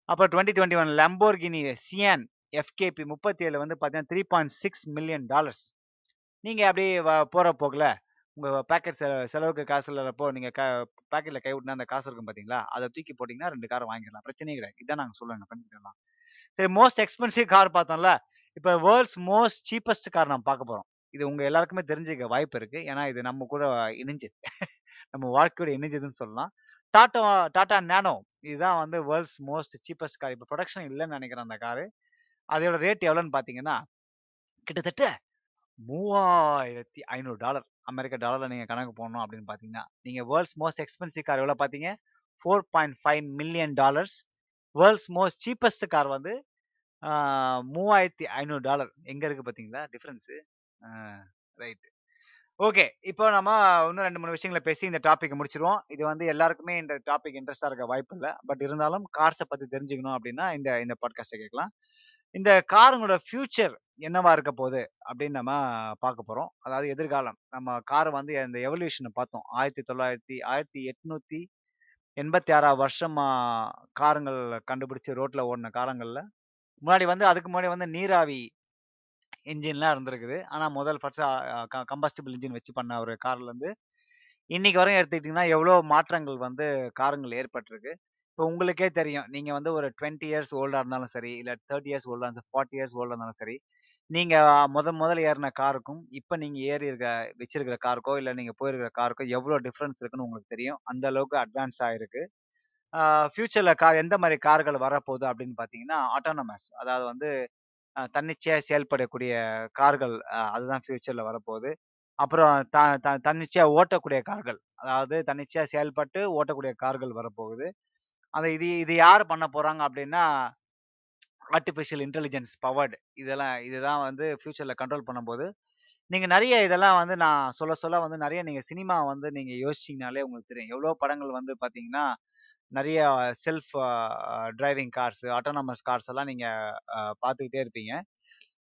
அப்புறம் twenty twenty one Lamborghini Sian FKP முப்பத்தி ஏழு வந்து பார்த்தீங்கன்னா three point six million dollars நீங்கள் அப்படியே வ- போக்கில் உங்கள் பேக்கெட் செலவுக்கு காசு இல்லாதப்போ நீங்கள் க பேக்கெட்டில் கைவிட்டுனா அந்த காசு இருக்கும் பார்த்தீங்களா அதை தூக்கி போட்டிங்கன்னா ரெண்டு காரை வாங்கிடலாம். பிரச்சனையே கிடையாது. இதான் நாங்கள் சொல்லுவோம் பண்ணிக்கலாம் சரி மோஸ்ட் எக்ஸ்பென்சிவ் கார் பார்த்தோம்ல. இப்போ வேர்ல்ட்ஸ் மோஸ்ட் சீப்பஸ்ட் கார் நம்ம பார்க்க போகிறோம் இது உங்கள் எல்லாருக்குமே தெரிஞ்சுக்க வாய்ப்பு இருக்குது ஏன்னா இது நம்ம கூட இணைஞ்சது நம்ம வாழ்க்கையோட இணைஞ்சதுன்னு சொல்லலாம். டாட்டா டாட்டா நேனோ இதுதான் வந்து வேர்ல்ட்ஸ் மோஸ்ட் சீப்பஸ்ட் கார். இப்போ ப்ரொடக்ஷன் இல்லைன்னு நினைக்கிறேன் அந்த காரு. அதோட ரேட் எவ்வளோன்னு பார்த்தீங்கன்னா கிட்டத்தட்ட மூவாயிரத்தி ஐநூறு டாலர். அமெரிக்க டாலரில் நீங்கள் கணக்கு போடணும் அப்படின்னு பார்த்தீங்கன்னா நீங்கள் வேர்ல்ட்ஸ் மோஸ்ட் எக்ஸ்பென்சிவ் கார் எவ்வளோ பார்த்தீங்க? Four point five million dollars. World's most cheapest car வந்து மூவாயிரத்தி ஐநூறு டாலர். எங்கே இருக்குது பார்த்தீங்களா? டிஃப்ரென்ஸு. Right okay. இப்போ நம்ம இன்னும் ரெண்டு மூணு விஷயங்களை பேசி இந்த டாபிக் முடிச்சிருவோம். இது வந்து எல்லாருக்குமே இந்த டாபிக் இன்ட்ரெஸ்டாக இருக்க வாய்ப்பு இல்லை. பட் இருந்தாலும் கார்ஸை பற்றி தெரிஞ்சுக்கணும் அப்படின்னா இந்த இந்த பாட்காஸ்ட்டை கேட்கலாம். இந்த காருங்களோட ஃபியூச்சர் என்னவா இருக்க போகுது அப்படின்னு நம்ம பார்க்க போகிறோம் அதாவது எதிர்காலம். நம்ம கார் வந்து இந்த எவல்யூஷனை பார்த்தோம். ஆயிரத்தி தொள்ளாயிரத்தி ஆயிரத்தி எட்நூற்றி எண்பத்தி ஆறாம் வருஷமாக காருங்கள் கண்டுபிடிச்சி ரோட்டில் ஓடின காலங்களில். முன்னாடி வந்து அதுக்கு முன்னாடி வந்து நீராவி இன்ஜின்லாம் இருந்திருக்குது. ஆனால் முதல் ஃபர்ஸ்ட் கம்பஸ்டிபிள் இன்ஜின் வச்சு பண்ண ஒரு கார்லேருந்து. இன்னைக்கு வரையும் எடுத்துக்கிட்டிங்கன்னா எவ்வளோ மாற்றங்கள் வந்து காருங்கள் ஏற்பட்டிருக்கு. இப்போ உங்களுக்கே தெரியும். நீங்கள் வந்து ஒரு டுவெண்ட்டி இயர்ஸ் ஓல்டாக இருந்தாலும் சரி இல்லை தேர்ட்டி இயர்ஸ் ஓல்டாக இருந்தாலும் ஃபார்ட்டி இயர்ஸ் ஓல்டாக இருந்தாலும் சரி நீங்கள் முத முதல்ல ஏறின காருக்கும் இப்போ நீங்கள் ஏறி இருக்க வச்சிருக்கிற காருக்கோ இல்லை நீங்கள் போயிருக்கிற காருக்கோ எவ்வளோ டிஃப்ரென்ஸ் இருக்குன்னு உங்களுக்கு தெரியும். அந்த அளவுக்கு அட்வான்ஸ் ஆகிருக்கு ஃப்யூச்சரில் கார் எந்த மாதிரி கார்கள் வரப்போகுது அப்படின்னு பார்த்தீங்கன்னா ஆட்டோனமஸ். அதாவது வந்து தன்னிச்சையாக செயல்படக்கூடிய கார்கள் அதுதான் ஃப்யூச்சரில் வரப்போகுது. அப்புறம் த த- தன்னிச்சையாக ஓட்டக்கூடிய கார்கள் அதாவது தன்னிச்சையாக செயல்பட்டு ஓட்டக்கூடிய கார்கள் வரப்போகுது. அந்த இது இது யார் பண்ண போகிறாங்க அப்படின்னா ஆர்டிஃபிஷியல் இன்டெலிஜென்ஸ் பவர்டு இதெல்லாம் இதுதான் வந்து ஃப்யூச்சரில் கண்ட்ரோல் பண்ணும்போது. நீங்கள் நிறைய இதெல்லாம் வந்து நான் சொல்ல சொல்ல வந்து நிறைய நீங்கள் சினிமா வந்து நீங்கள் யோசிச்சிங்கனாலே உங்களுக்கு தெரியும். எவ்வளோ படங்கள் வந்து பார்த்தீங்கன்னா நிறைய self driving cars autonomous cars எல்லாம் நீங்கள் பார்த்துக்கிட்டே இருப்பீங்க.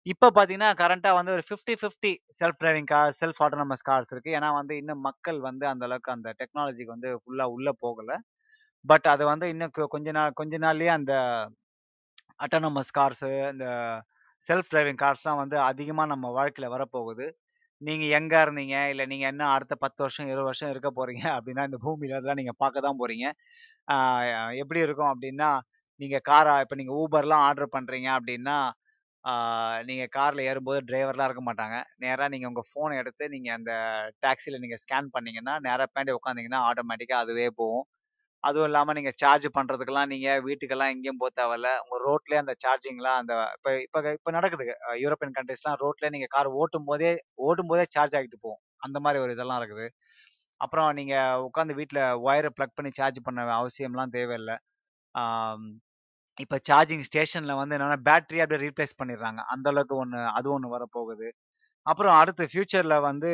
இப்போ பார்த்தீங்கன்னா கரண்ட்டாக வந்து ஒரு fifty fifty self driving car self autonomous cars இருக்குது ஏன்னா வந்து இன்னும் மக்கள் வந்து அந்த அளவுக்கு அந்த டெக்னாலஜிக்கு வந்து ஃபுல்லாக உள்ளே போகலை. பட் அது வந்து இன்னும் கொஞ்ச நாள் கொஞ்ச நாள்லேயே அந்த அட்டானமஸ் கார்ஸு இந்த செல்ஃப் டிரைவிங் கார்ஸ்லாம் வந்து அதிகமாக நம்ம வாழ்க்கையில் வரப்போகுது. நீங்கள் எங்கே இருந்தீங்க? இல்லை நீங்கள் என்ன அடுத்த பத்து வருஷம் இருபது வருஷம் இருக்க போகிறீங்க அப்படின்னா இந்த பூமியில் அதெல்லாம் நீங்கள் பார்க்க தான் போகிறீங்க எப்படி இருக்கும் அப்படின்னா நீங்க காரா இப்ப நீங்க ஊபர்லாம் ஆர்டர் பண்றீங்க அப்படின்னா நீங்கள் நீங்க கார்ல ஏறும்போது டிரைவர்லாம் இருக்க மாட்டாங்க. நேரா நீங்க உங்க ஃபோனை எடுத்து நீங்க அந்த டாக்ஸில நீங்க ஸ்கேன் பண்ணீங்கன்னா, நேரா பேண்டி உட்காந்தீங்கன்னா, ஆட்டோமேட்டிக்கா அதுவே போகும். அதுவும் இல்லாம நீங்க சார்ஜ் பண்றதுக்கெல்லாம் நீங்க வீட்டுக்கெல்லாம் எங்கேயும் போக தேவையில்ல. உங்க ரோட்லயே அந்த சார்ஜிங்லாம் அந்த இப்ப இப்ப இப்ப நடக்குது. யூரோப்பியன் கண்ட்ரீஸ்லாம் ரோட்லயே நீங்க கார் ஓட்டும் போதே ஓட்டும்போதே ஓடும்போதே சார்ஜ் ஆகிட்டு போகும். அந்த மாதிரி ஒரு இதெல்லாம் இருக்குது. அப்புறம் நீங்கள் உட்காந்து வீட்டில் ஒயரை ப்ளக் பண்ணி சார்ஜ் பண்ண அவசியம்லாம் தேவையில்லை இப்போ சார்ஜிங் ஸ்டேஷனில் வந்து என்னென்னா பேட்டரி அப்படியே ரீப்ளேஸ் பண்ணிடுறாங்க. அந்த அளவுக்கு அது ஒன்று வரப்போகுது. அப்புறம் அடுத்து ஃப்யூச்சரில் வந்து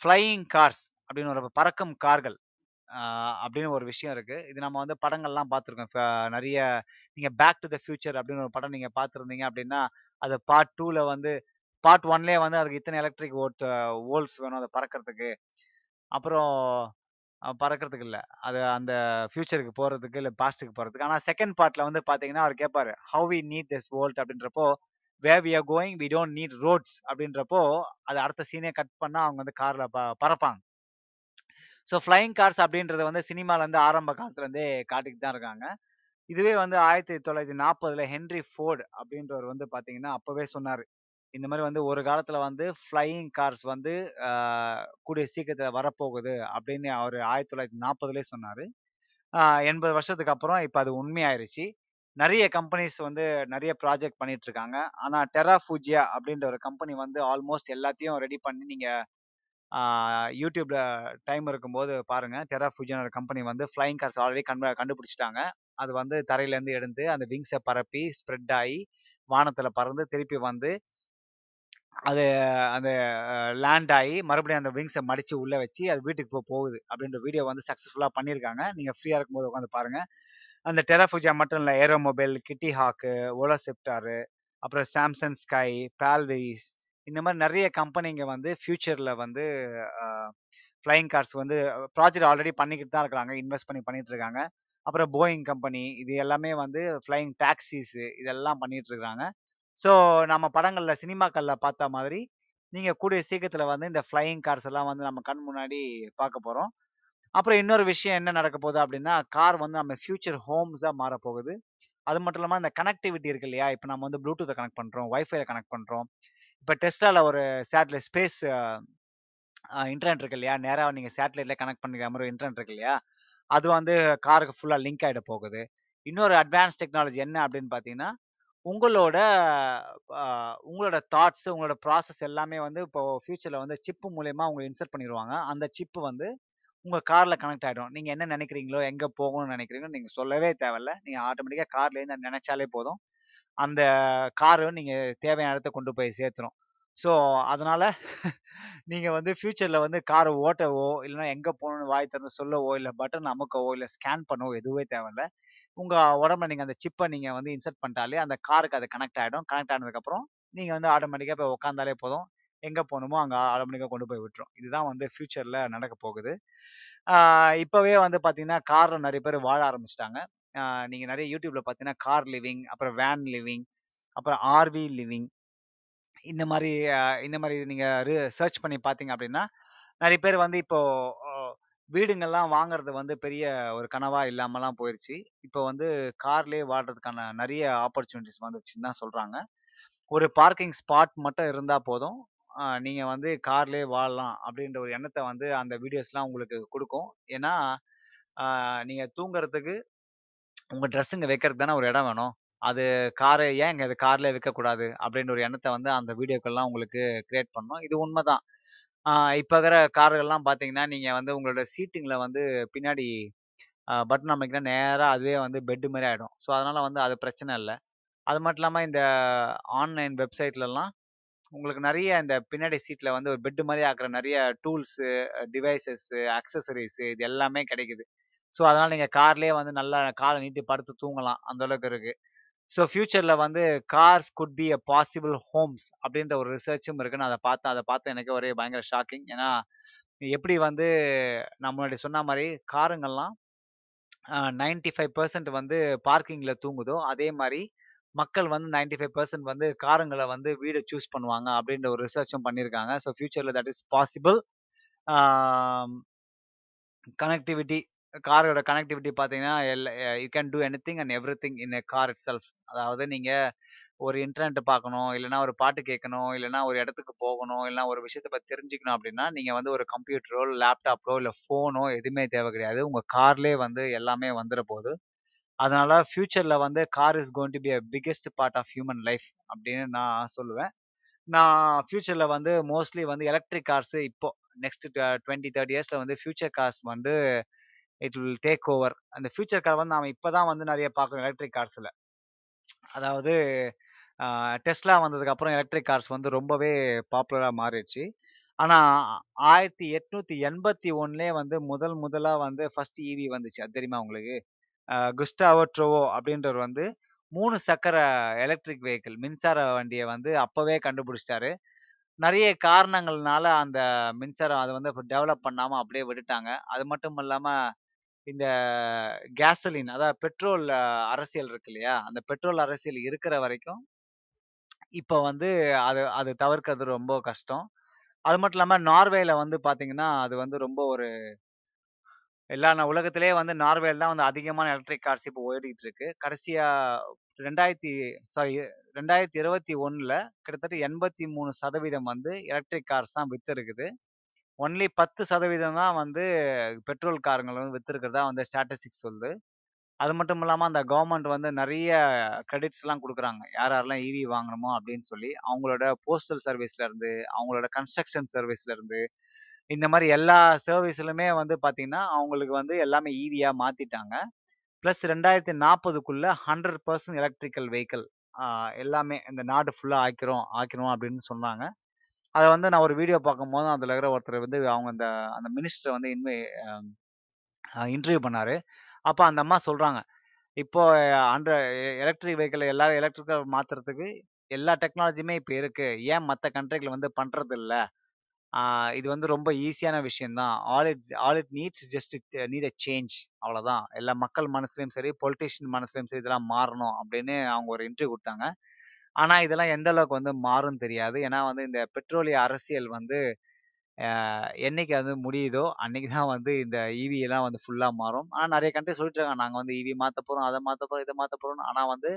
ஃப்ளையிங் கார்ஸ் அப்படின்னு ஒரு பறக்கும் கார்கள். அப்படின்னு ஒரு விஷயம் இருக்குது இது நம்ம வந்து படங்கள்லாம் பார்த்துருக்கோம். நிறைய நீங்கள் பேக் டு த ஃபியூச்சர் அப்படின்னு ஒரு படம் நீங்கள் பார்த்துருந்தீங்க அப்படின்னா, அது பார்ட் டூவில் வந்து பார்ட் ஒன்லேயே வந்து அதுக்கு இத்தனை எலக்ட்ரிக் ஓட் வோல்ட்ஸ் வேணும் அதை பறக்கிறதுக்கு அப்புறம் பறக்கிறதுக்கு இல்லை அது அந்த ஃபியூச்சருக்கு போகிறதுக்கு இல்லை பாஸ்ட்டுக்கு போகிறதுக்கு ஆனால் செகண்ட் பார்ட்டில் வந்து பார்த்தீங்கன்னா, அவர் கேட்பாரு. "How we need this world" அப்படின்றப்போ, where we are going we don't need roads" அப்படின்றப்போ, அது அடுத்த சீனே கட் பண்ணால் அவங்க வந்து காரில் ப பறப்பாங்க. ஸோ ஃப்ளையிங் கார்ஸ் அப்படின்றது வந்து சினிமால ஆரம்ப காலத்துலேருந்தே காட்டிக்கிட்டு தான் இருக்காங்க. இதுவே வந்து 1940ல ஹென்றி ஃபோர்ட் அப்படின்றவர் வந்து பார்த்தீங்கன்னா, அப்போவே சொன்னார் இந்த மாதிரி வந்து ஒரு காலத்தில் வந்து ஃப்ளையிங் கார்ஸ் வந்து கூடிய சீக்கிரத்தில் வரப்போகுது அப்படின்னு அவர் ஆயிரத்தி தொள்ளாயிரத்தி நாற்பதுலேயே சொன்னார் எண்பது வருஷத்துக்கு அப்புறம் இப்போ அது உண்மையாயிருச்சு. நிறைய கம்பெனிஸ் வந்து நிறைய ப்ராஜெக்ட் பண்ணிட்டு இருக்காங்க. டெரா ஃபுட்ஜியா அப்படின்ற ஒரு கம்பெனி வந்து ஆல்மோஸ்ட் எல்லாத்தையும் ரெடி பண்ணி நீங்கள் யூடியூப்ல டைம் இருக்கும்போது பாருங்க. டெராஃபூஜியான்னு ஒரு கம்பெனி வந்து ஃப்ளையிங் கார்ஸ் ஆல்ரெடி கண்ட கண்டுபிடிச்சிட்டாங்க அது வந்து தரையிலேருந்து எடுத்து அந்த விங்ஸை பரப்பி ஸ்ப்ரெட் ஆகி வானத்தில் பறந்து திருப்பி வந்து அது அந்த லேண்ட் ஆகி மறுபடியும் அந்த விங்ஸை மடித்து உள்ளே வச்சு அது வீட்டுக்கு போ போகுது. அப்படின்ற வீடியோ வந்து சக்ஸஸ்ஃபுல்லாக பண்ணியிருக்காங்க. நீங்கள் ஃப்ரீயாக இருக்கும்போது உட்காந்து பாருங்கள் அந்த டெராஃபுஜா மட்டும் இல்லை ஏரோ மொபைல், கிட்டி ஹாக்கு, ஓலோசெப்டாரு, அப்புறம் சாம்சங் ஸ்கை, பேல்வேஸ் இந்த மாதிரி நிறைய கம்பெனிங்க வந்து ஃப்யூச்சரில் வந்து ஃப்ளைங் ஃப்ளையிங் கார்ஸ் வந்து ப்ராஜெக்ட் ஆல்ரெடி பண்ணிக்கிட்டு தான் இருக்கிறாங்க இன்வெஸ்ட் பண்ணி பண்ணிட்டு இருக்காங்க. அப்புறம் போயிங் கம்பெனி இது எல்லாமே வந்து ஃப்ளையிங் டாக்ஸிஸு இதெல்லாம் பண்ணிகிட்டு இருக்காங்க. ஸோ நம்ம படங்களில் சினிமாக்களில் பார்த்த மாதிரி, நீங்கள் கூடிய சீக்கிரத்தில் வந்து இந்த ஃப்ளையிங் கார்ஸ் எல்லாம் வந்து நம்ம கண் முன்னாடி பார்க்க போகிறோம் அப்புறம் இன்னொரு விஷயம் என்ன நடக்க போகுது அப்படின்னா, கார் வந்து நம்ம ஃபியூச்சர் ஹோம்ஸாக மாறப்போகுது. அது மட்டும் இல்லாம இந்த கனெக்டிவிட்டி இருக்கு இல்லையா? இப்போ நம்ம வந்து ப்ளூடூத்த கனெக்ட் பண்ணுறோம் ஒய்ஃபை கனெக்ட் பண்ணுறோம் இப்போ டெஸ்டாவில் ஒரு சேட்டலைட் ஸ்பேஸ் இன்டர்நெட் இருக்கு இல்லையா? நேராக நீங்கள் சேட்டலைட்ல கனெக்ட் பண்ணிக்கிற மாதிரி இன்டர்நெட் இருக்கு இல்லையா? அது வந்து காருக்கு ஃபுல்லாக லிங்க் ஆகிட போகுது. இன்னொரு அட்வான்ஸ் டெக்னாலஜி என்ன அப்படின்னு பார்த்தீங்கன்னா, உங்களோட உங்களோட தாட்ஸ், உங்களோட ப்ராசஸ் எல்லாமே வந்து இப்போ ஃபியூச்சரில் வந்து சிப்பு மூலயமா அவங்க இன்சர்ட் பண்ணிடுவாங்க அந்த சிப்பு வந்து உங்கள் காரில் கனெக்ட் ஆகிடும் நீங்கள் என்ன நினைக்கிறீங்களோ எங்கே போகணும்னு நினைக்கிறீங்களோ நீங்கள் சொல்லவே தேவையில்ல. நீங்கள் ஆட்டோமேட்டிக்காக கார்லேருந்து நினைச்சாலே போதும். அந்த காரு நீங்கள் தேவையான இடத்த கொண்டு போய் சேர்த்துரும். ஸோ அதனால் நீங்கள் வந்து ஃப்யூச்சரில் வந்து காரை ஓட்டவோ, இல்லைனா எங்கே போகணும்னு வாய் திறந்து சொல்லவோ, இல்லை பட்டன் அமுக்கவோ, இல்லை ஸ்கேன் பண்ணவோ எதுவே தேவையில்ல. உங்கள் உடம்புல நீங்கள் அந்த சிப்பை நீங்கள் வந்து இன்சர்ட் பண்ணிட்டாலே அந்த காருக்கு அது கனெக்ட் ஆகிடும் கனெக்ட் ஆனதுக்கப்புறம் நீங்கள் வந்து ஆட்டோமேட்டிக்காக போய் உட்காந்தாலே போதும். எங்கே போணுமோ அங்கே ஆட்டோமேட்டிக்காக கொண்டு போய் விட்டுரும். இதுதான் வந்து ஃப்யூச்சரில் நடக்க போகுது. இப்போவே வந்து பார்த்தீங்கன்னா, காரில் நிறைய பேர் வாழ ஆரம்பிச்சிட்டாங்க நீங்கள் நிறைய யூடியூப்பில் பார்த்தீங்கன்னா, கார் லிவிங், அப்புறம் வேன் லிவிங், அப்புறம் ஆர்வி லிவிங் இந்த மாதிரி இந்த மாதிரி நீங்கள் சர்ச் பண்ணி பார்த்தீங்க அப்படின்னா, நிறைய பேர் வந்து இப்போ வீடுங்கள்லாம் வாங்குறது வந்து பெரிய ஒரு கனவா இல்லாமலாம் போயிருச்சு. இப்போ வந்து கார்லயே வாடுறதுக்கான நிறைய ஆப்பர்ச்சுனிட்டிஸ் வந்துருச்சுன்னு தான் சொல்றாங்க. ஒரு பார்க்கிங் ஸ்பாட் மட்டும் இருந்தா போதும். நீங்கள் நீங்க வந்து கார்லயே வாழலாம் அப்படின்ற ஒரு எண்ணத்தை வந்து அந்த வீடியோஸ்லாம் உங்களுக்கு கொடுக்கும் ஏன்னா, நீங்கள் நீங்க தூங்குறதுக்கு உங்க ட்ரெஸ்ஸுங்க வைக்கிறதுக்கு தானே ஒரு இடம் வேணும். அது காரை ஏன் அது கார்லேயே வைக்கக்கூடாது? அப்படின்ற ஒரு எண்ணத்தை வந்து அந்த வீடியோக்கள்லாம் உங்களுக்கு கிரியேட் பண்ணும். இது உண்மதான். இப்போ இருக்கிற கார்கள்லாம் பார்த்தீங்கன்னா, நீங்கள் வந்து உங்களோட சீட்டிங்கில் வந்து பின்னாடி பட்டன் அமுக்கினா நேராக அதுவே வந்து பெட் மாதிரி ஆகிடும் ஸோ அதனால் வந்து அது பிரச்சனை இல்லை அது மட்டும் இல்லாமல் இந்த ஆன்லைன் வெப்சைட்லலாம் உங்களுக்கு நிறைய இந்த பின்னாடி சீட்டில் வந்து ஒரு பெட்டு மாதிரி ஆக்குற நிறைய டூல்ஸு, டிவைசஸ்ஸு அக்சசரிஸு இது எல்லாமே கிடைக்குது. ஸோ அதனால் நீங்கள் கார்லேயே வந்து நல்லா காலை நீட்டி படுத்து தூங்கலாம். அந்த அளவுக்கு ஸோ ஃபியூச்சரில் வந்து cars could be a possible homes அப்படின்ற ஒரு ரிசர்ச்சும் இருக்குன்னு அதை பார்த்தேன். அதை பார்த்து எனக்கு ஒரே பயங்கர ஷாக்கிங். ஏன்னா, எப்படி வந்து நான் முன்னாடி சொன்ன மாதிரி காருங்கள்லாம் நைன்டி ஃபைவ் பர்சன்ட் வந்து பார்க்கிங்கில் தூங்குதோ, அதே மாதிரி மக்கள் வந்து 95% வந்து காருங்களை வந்து வீடு சூஸ் பண்ணுவாங்க அப்படின்ற ஒரு ரிசர்ச்சும் பண்ணியிருக்காங்க. ஸோ ஃபியூச்சரில் தட் இஸ் பாசிபிள். கனெக்டிவிட்டி காரோட கனெக்டிவிட்டி பார்த்தீங்கன்னா, L you can do anything and everything in a car itself. அதாவது நீங்கள் ஒரு இன்டர்நெட் பார்க்கணும், இல்லைன்னா ஒரு பாட்டு கேட்கணும், இல்லைன்னா ஒரு இடத்துக்கு போகணும், இல்லைன்னா ஒரு விஷயத்த பற்றி தெரிஞ்சுக்கணும் அப்படின்னா, நீங்கள் வந்து ஒரு கம்ப்யூட்டரோ, லேப்டாப்போ, இல்லை ஃபோனோ எதுவுமே தேவை கிடையாது. உங்கள் கார்லேயே வந்து எல்லாமே வந்துட போகுது அதனால ஃப்யூச்சரில் வந்து car is going to be a biggest part of human life அப்படின்னு நான் சொல்லுவேன். நான் ஃப்யூச்சரில் வந்து மோஸ்ட்லி வந்து எலக்ட்ரிக் கார்ஸ் இப்போ நெக்ஸ்ட் டுவெண்ட்டி தேர்ட்டி இயர்ஸில் வந்து ஃபியூச்சர் கார்ஸ் வந்து இட் வில் டேக் ஓவர். அந்த ஃபியூச்சர் கார் வந்து நம்ம இப்போ தான் வந்து நிறைய பார்க்குறோம் எலக்ட்ரிக் கார்ஸில் அதாவது டெஸ்லா வந்ததுக்கப்புறம் எலக்ட்ரிக் கார்ஸ் வந்து ரொம்பவே பாப்புலராக மாறிடுச்சு. ஆனால் ஆயிரத்தி எட்நூற்றி எண்பத்தி 1881லயே வந்து முதல் முதலாக வந்து ஃபர்ஸ்ட் ஈவி வந்துச்சு. அது தெரியுமா உங்களுக்கு? குஸ்டாவோ ட்ரோவோ அப்படின்றவர் வந்து மூணு சக்கர எலக்ட்ரிக் வெஹிக்கிள் மின்சார வண்டியை வந்து அப்போவே கண்டுபிடிச்சிட்டாரு. நிறைய காரணங்கள்னால அந்த மின்சாரம் அதை வந்து டெவலப் பண்ணாமல் அப்படியே விட்டுட்டாங்க. அது மட்டும் இல்லாமல் இந்த கேசலின் அதாவது பெட்ரோல் அரசியல் இருக்கு இல்லையா? அந்த பெட்ரோல் அரசியல் இருக்கிற வரைக்கும் இப்போ வந்து அது அது தவிர்க்கிறது ரொம்ப கஷ்டம். அது மட்டும் இல்லாமல் நார்வேல வந்து பார்த்தீங்கன்னா, அது வந்து ரொம்ப ஒரு எல்லா உலகத்திலே வந்து நார்வேல் தான் வந்து அதிகமான எலக்ட்ரிக் கார்ஸ் இப்போ ஓடிட்டு இருக்கு. கடைசியா 2000 சாரி 2021ல கிட்டத்தட்ட 83% வந்து எலக்ட்ரிக் கார்ஸ் தான் வித்திருக்குது. ஒன்லி 10% தான் வந்து பெட்ரோல் காருங்கள வந்து விற்றுருக்கிறதா வந்து ஸ்டாட்டிஸ்டிக்ஸ் சொல்லுது. அது மட்டும் இல்லாமல் அந்த கவர்மெண்ட் வந்து நிறைய கிரெடிட்ஸ்லாம் கொடுக்குறாங்க யார் யாரெல்லாம் ஈவி வாங்கணுமோ அப்படின்னு சொல்லி, அவங்களோட போஸ்டல் சர்வீஸ்லேருந்து அவங்களோட கன்ஸ்ட்ரக்ஷன் சர்வீஸ்லேருந்து இந்த மாதிரி எல்லா சர்வீஸ்லுமே வந்து பார்த்தீங்கன்னா, அவங்களுக்கு வந்து எல்லாமே ஈவியாக மாற்றிட்டாங்க ப்ளஸ் ரெண்டாயிரத்தி நாற்பதுக்குள்ளே ஹண்ட்ரட் பர்சன்ட் எலக்ட்ரிக்கல் வெஹிக்கிள் எல்லாமே இந்த நாடு ஃபுல்லாக ஆக்கிறோம் ஆக்கிரும் அப்படின்னு சொன்னாங்க. அதை வந்து நான் ஒரு வீடியோ பார்க்கும்போது அதில் இருக்கிற ஒருத்தர் வந்து அவங்க அந்த அந்த மினிஸ்டர வந்து இன்வை இன்டர்வியூ பண்ணார். அப்போ அந்த அம்மா சொல்கிறாங்க இப்போ அண்ட எலக்ட்ரிக் வெஹிக்கிள் எல்லா எலக்ட்ரிக்கல் மாற்றுறதுக்கு எல்லா டெக்னாலஜியுமே இப்போ இருக்குது ஏன் மற்ற கண்ட்ரிகள் வந்து பண்ணுறது இல்லை இது வந்து ரொம்ப ஈஸியான விஷயந்தான் all it all it needs just it need a change அவ்வளோதான். எல்லா மக்கள் மனசுலையும் சரி, பொலிட்டீஷியன் மனசுலையும் சரி இதெல்லாம் மாறணும் அப்படின்னு அவங்க ஒரு இன்டர்வியூ கொடுத்தாங்க. ஆனா இதெல்லாம் எந்த அளவுக்கு வந்து மாறும்னு தெரியாது. ஏன்னா வந்து இந்த பெட்ரோலிய அரசியல் வந்து என்னைக்கு அது முடியுதோ, அன்னைக்கு தான் வந்து இந்த ஈவி எல்லாம் வந்து ஃபுல்லா மாறும். ஆனா நிறைய கண்ட்ரி சொல்லிட்டு இருக்காங்க. நாங்க வந்து ஈவி மாத்த போறோம், அதை மாத்த போறோம், இதை மாத்த போறோம்னு. ஆனா வந்து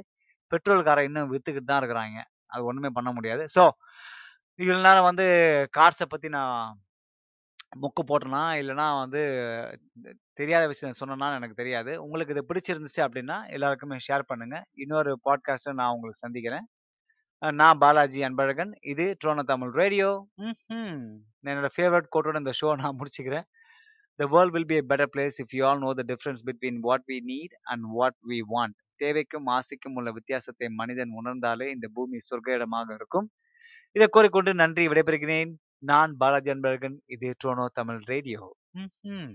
பெட்ரோல்கார இன்னும் வித்துக்கிட்டு தான் இருக்கிறாங்க அது ஒண்ணுமே பண்ண முடியாது. ஸோ இதனால நேரம் வந்து கார்ஸை பத்தி நான் முக்கு போட்டேனா இல்லைன்னா வந்து தெரியாத விஷயம் சொன்னேன்னா எனக்கு தெரியாது. உங்களுக்கு இது பிடிச்சிருந்துச்சு அப்படின்னா, எல்லாருக்குமே ஷேர் பண்ணுங்க. இன்னொரு பாட்காஸ்ட்டை நான் உங்களுக்கு சந்திக்கிறேன். நான் பாலாஜி அன்பழகன். இது ட்ரோன தமிழ் ரேடியோ. என்னோட ஃபேவரட் கோட்டோட இந்த ஷோ நான் முடிச்சுக்கிறேன். The world will be a better place if you all know the difference between what we need and what we want தேவைக்கும், ஆசைக்கும் உள்ள வித்தியாசத்தை மனிதன் உணர்ந்தாலே இந்த பூமி சொர்க்க இடமாக இருக்கும். இதை கூறிக்கொண்டு நன்றி விடைபெறுகிறேன். நான் பாலாஜி அன்பழகன். இது ட்ரோனோ தமிழ் ரேடியோ. ம்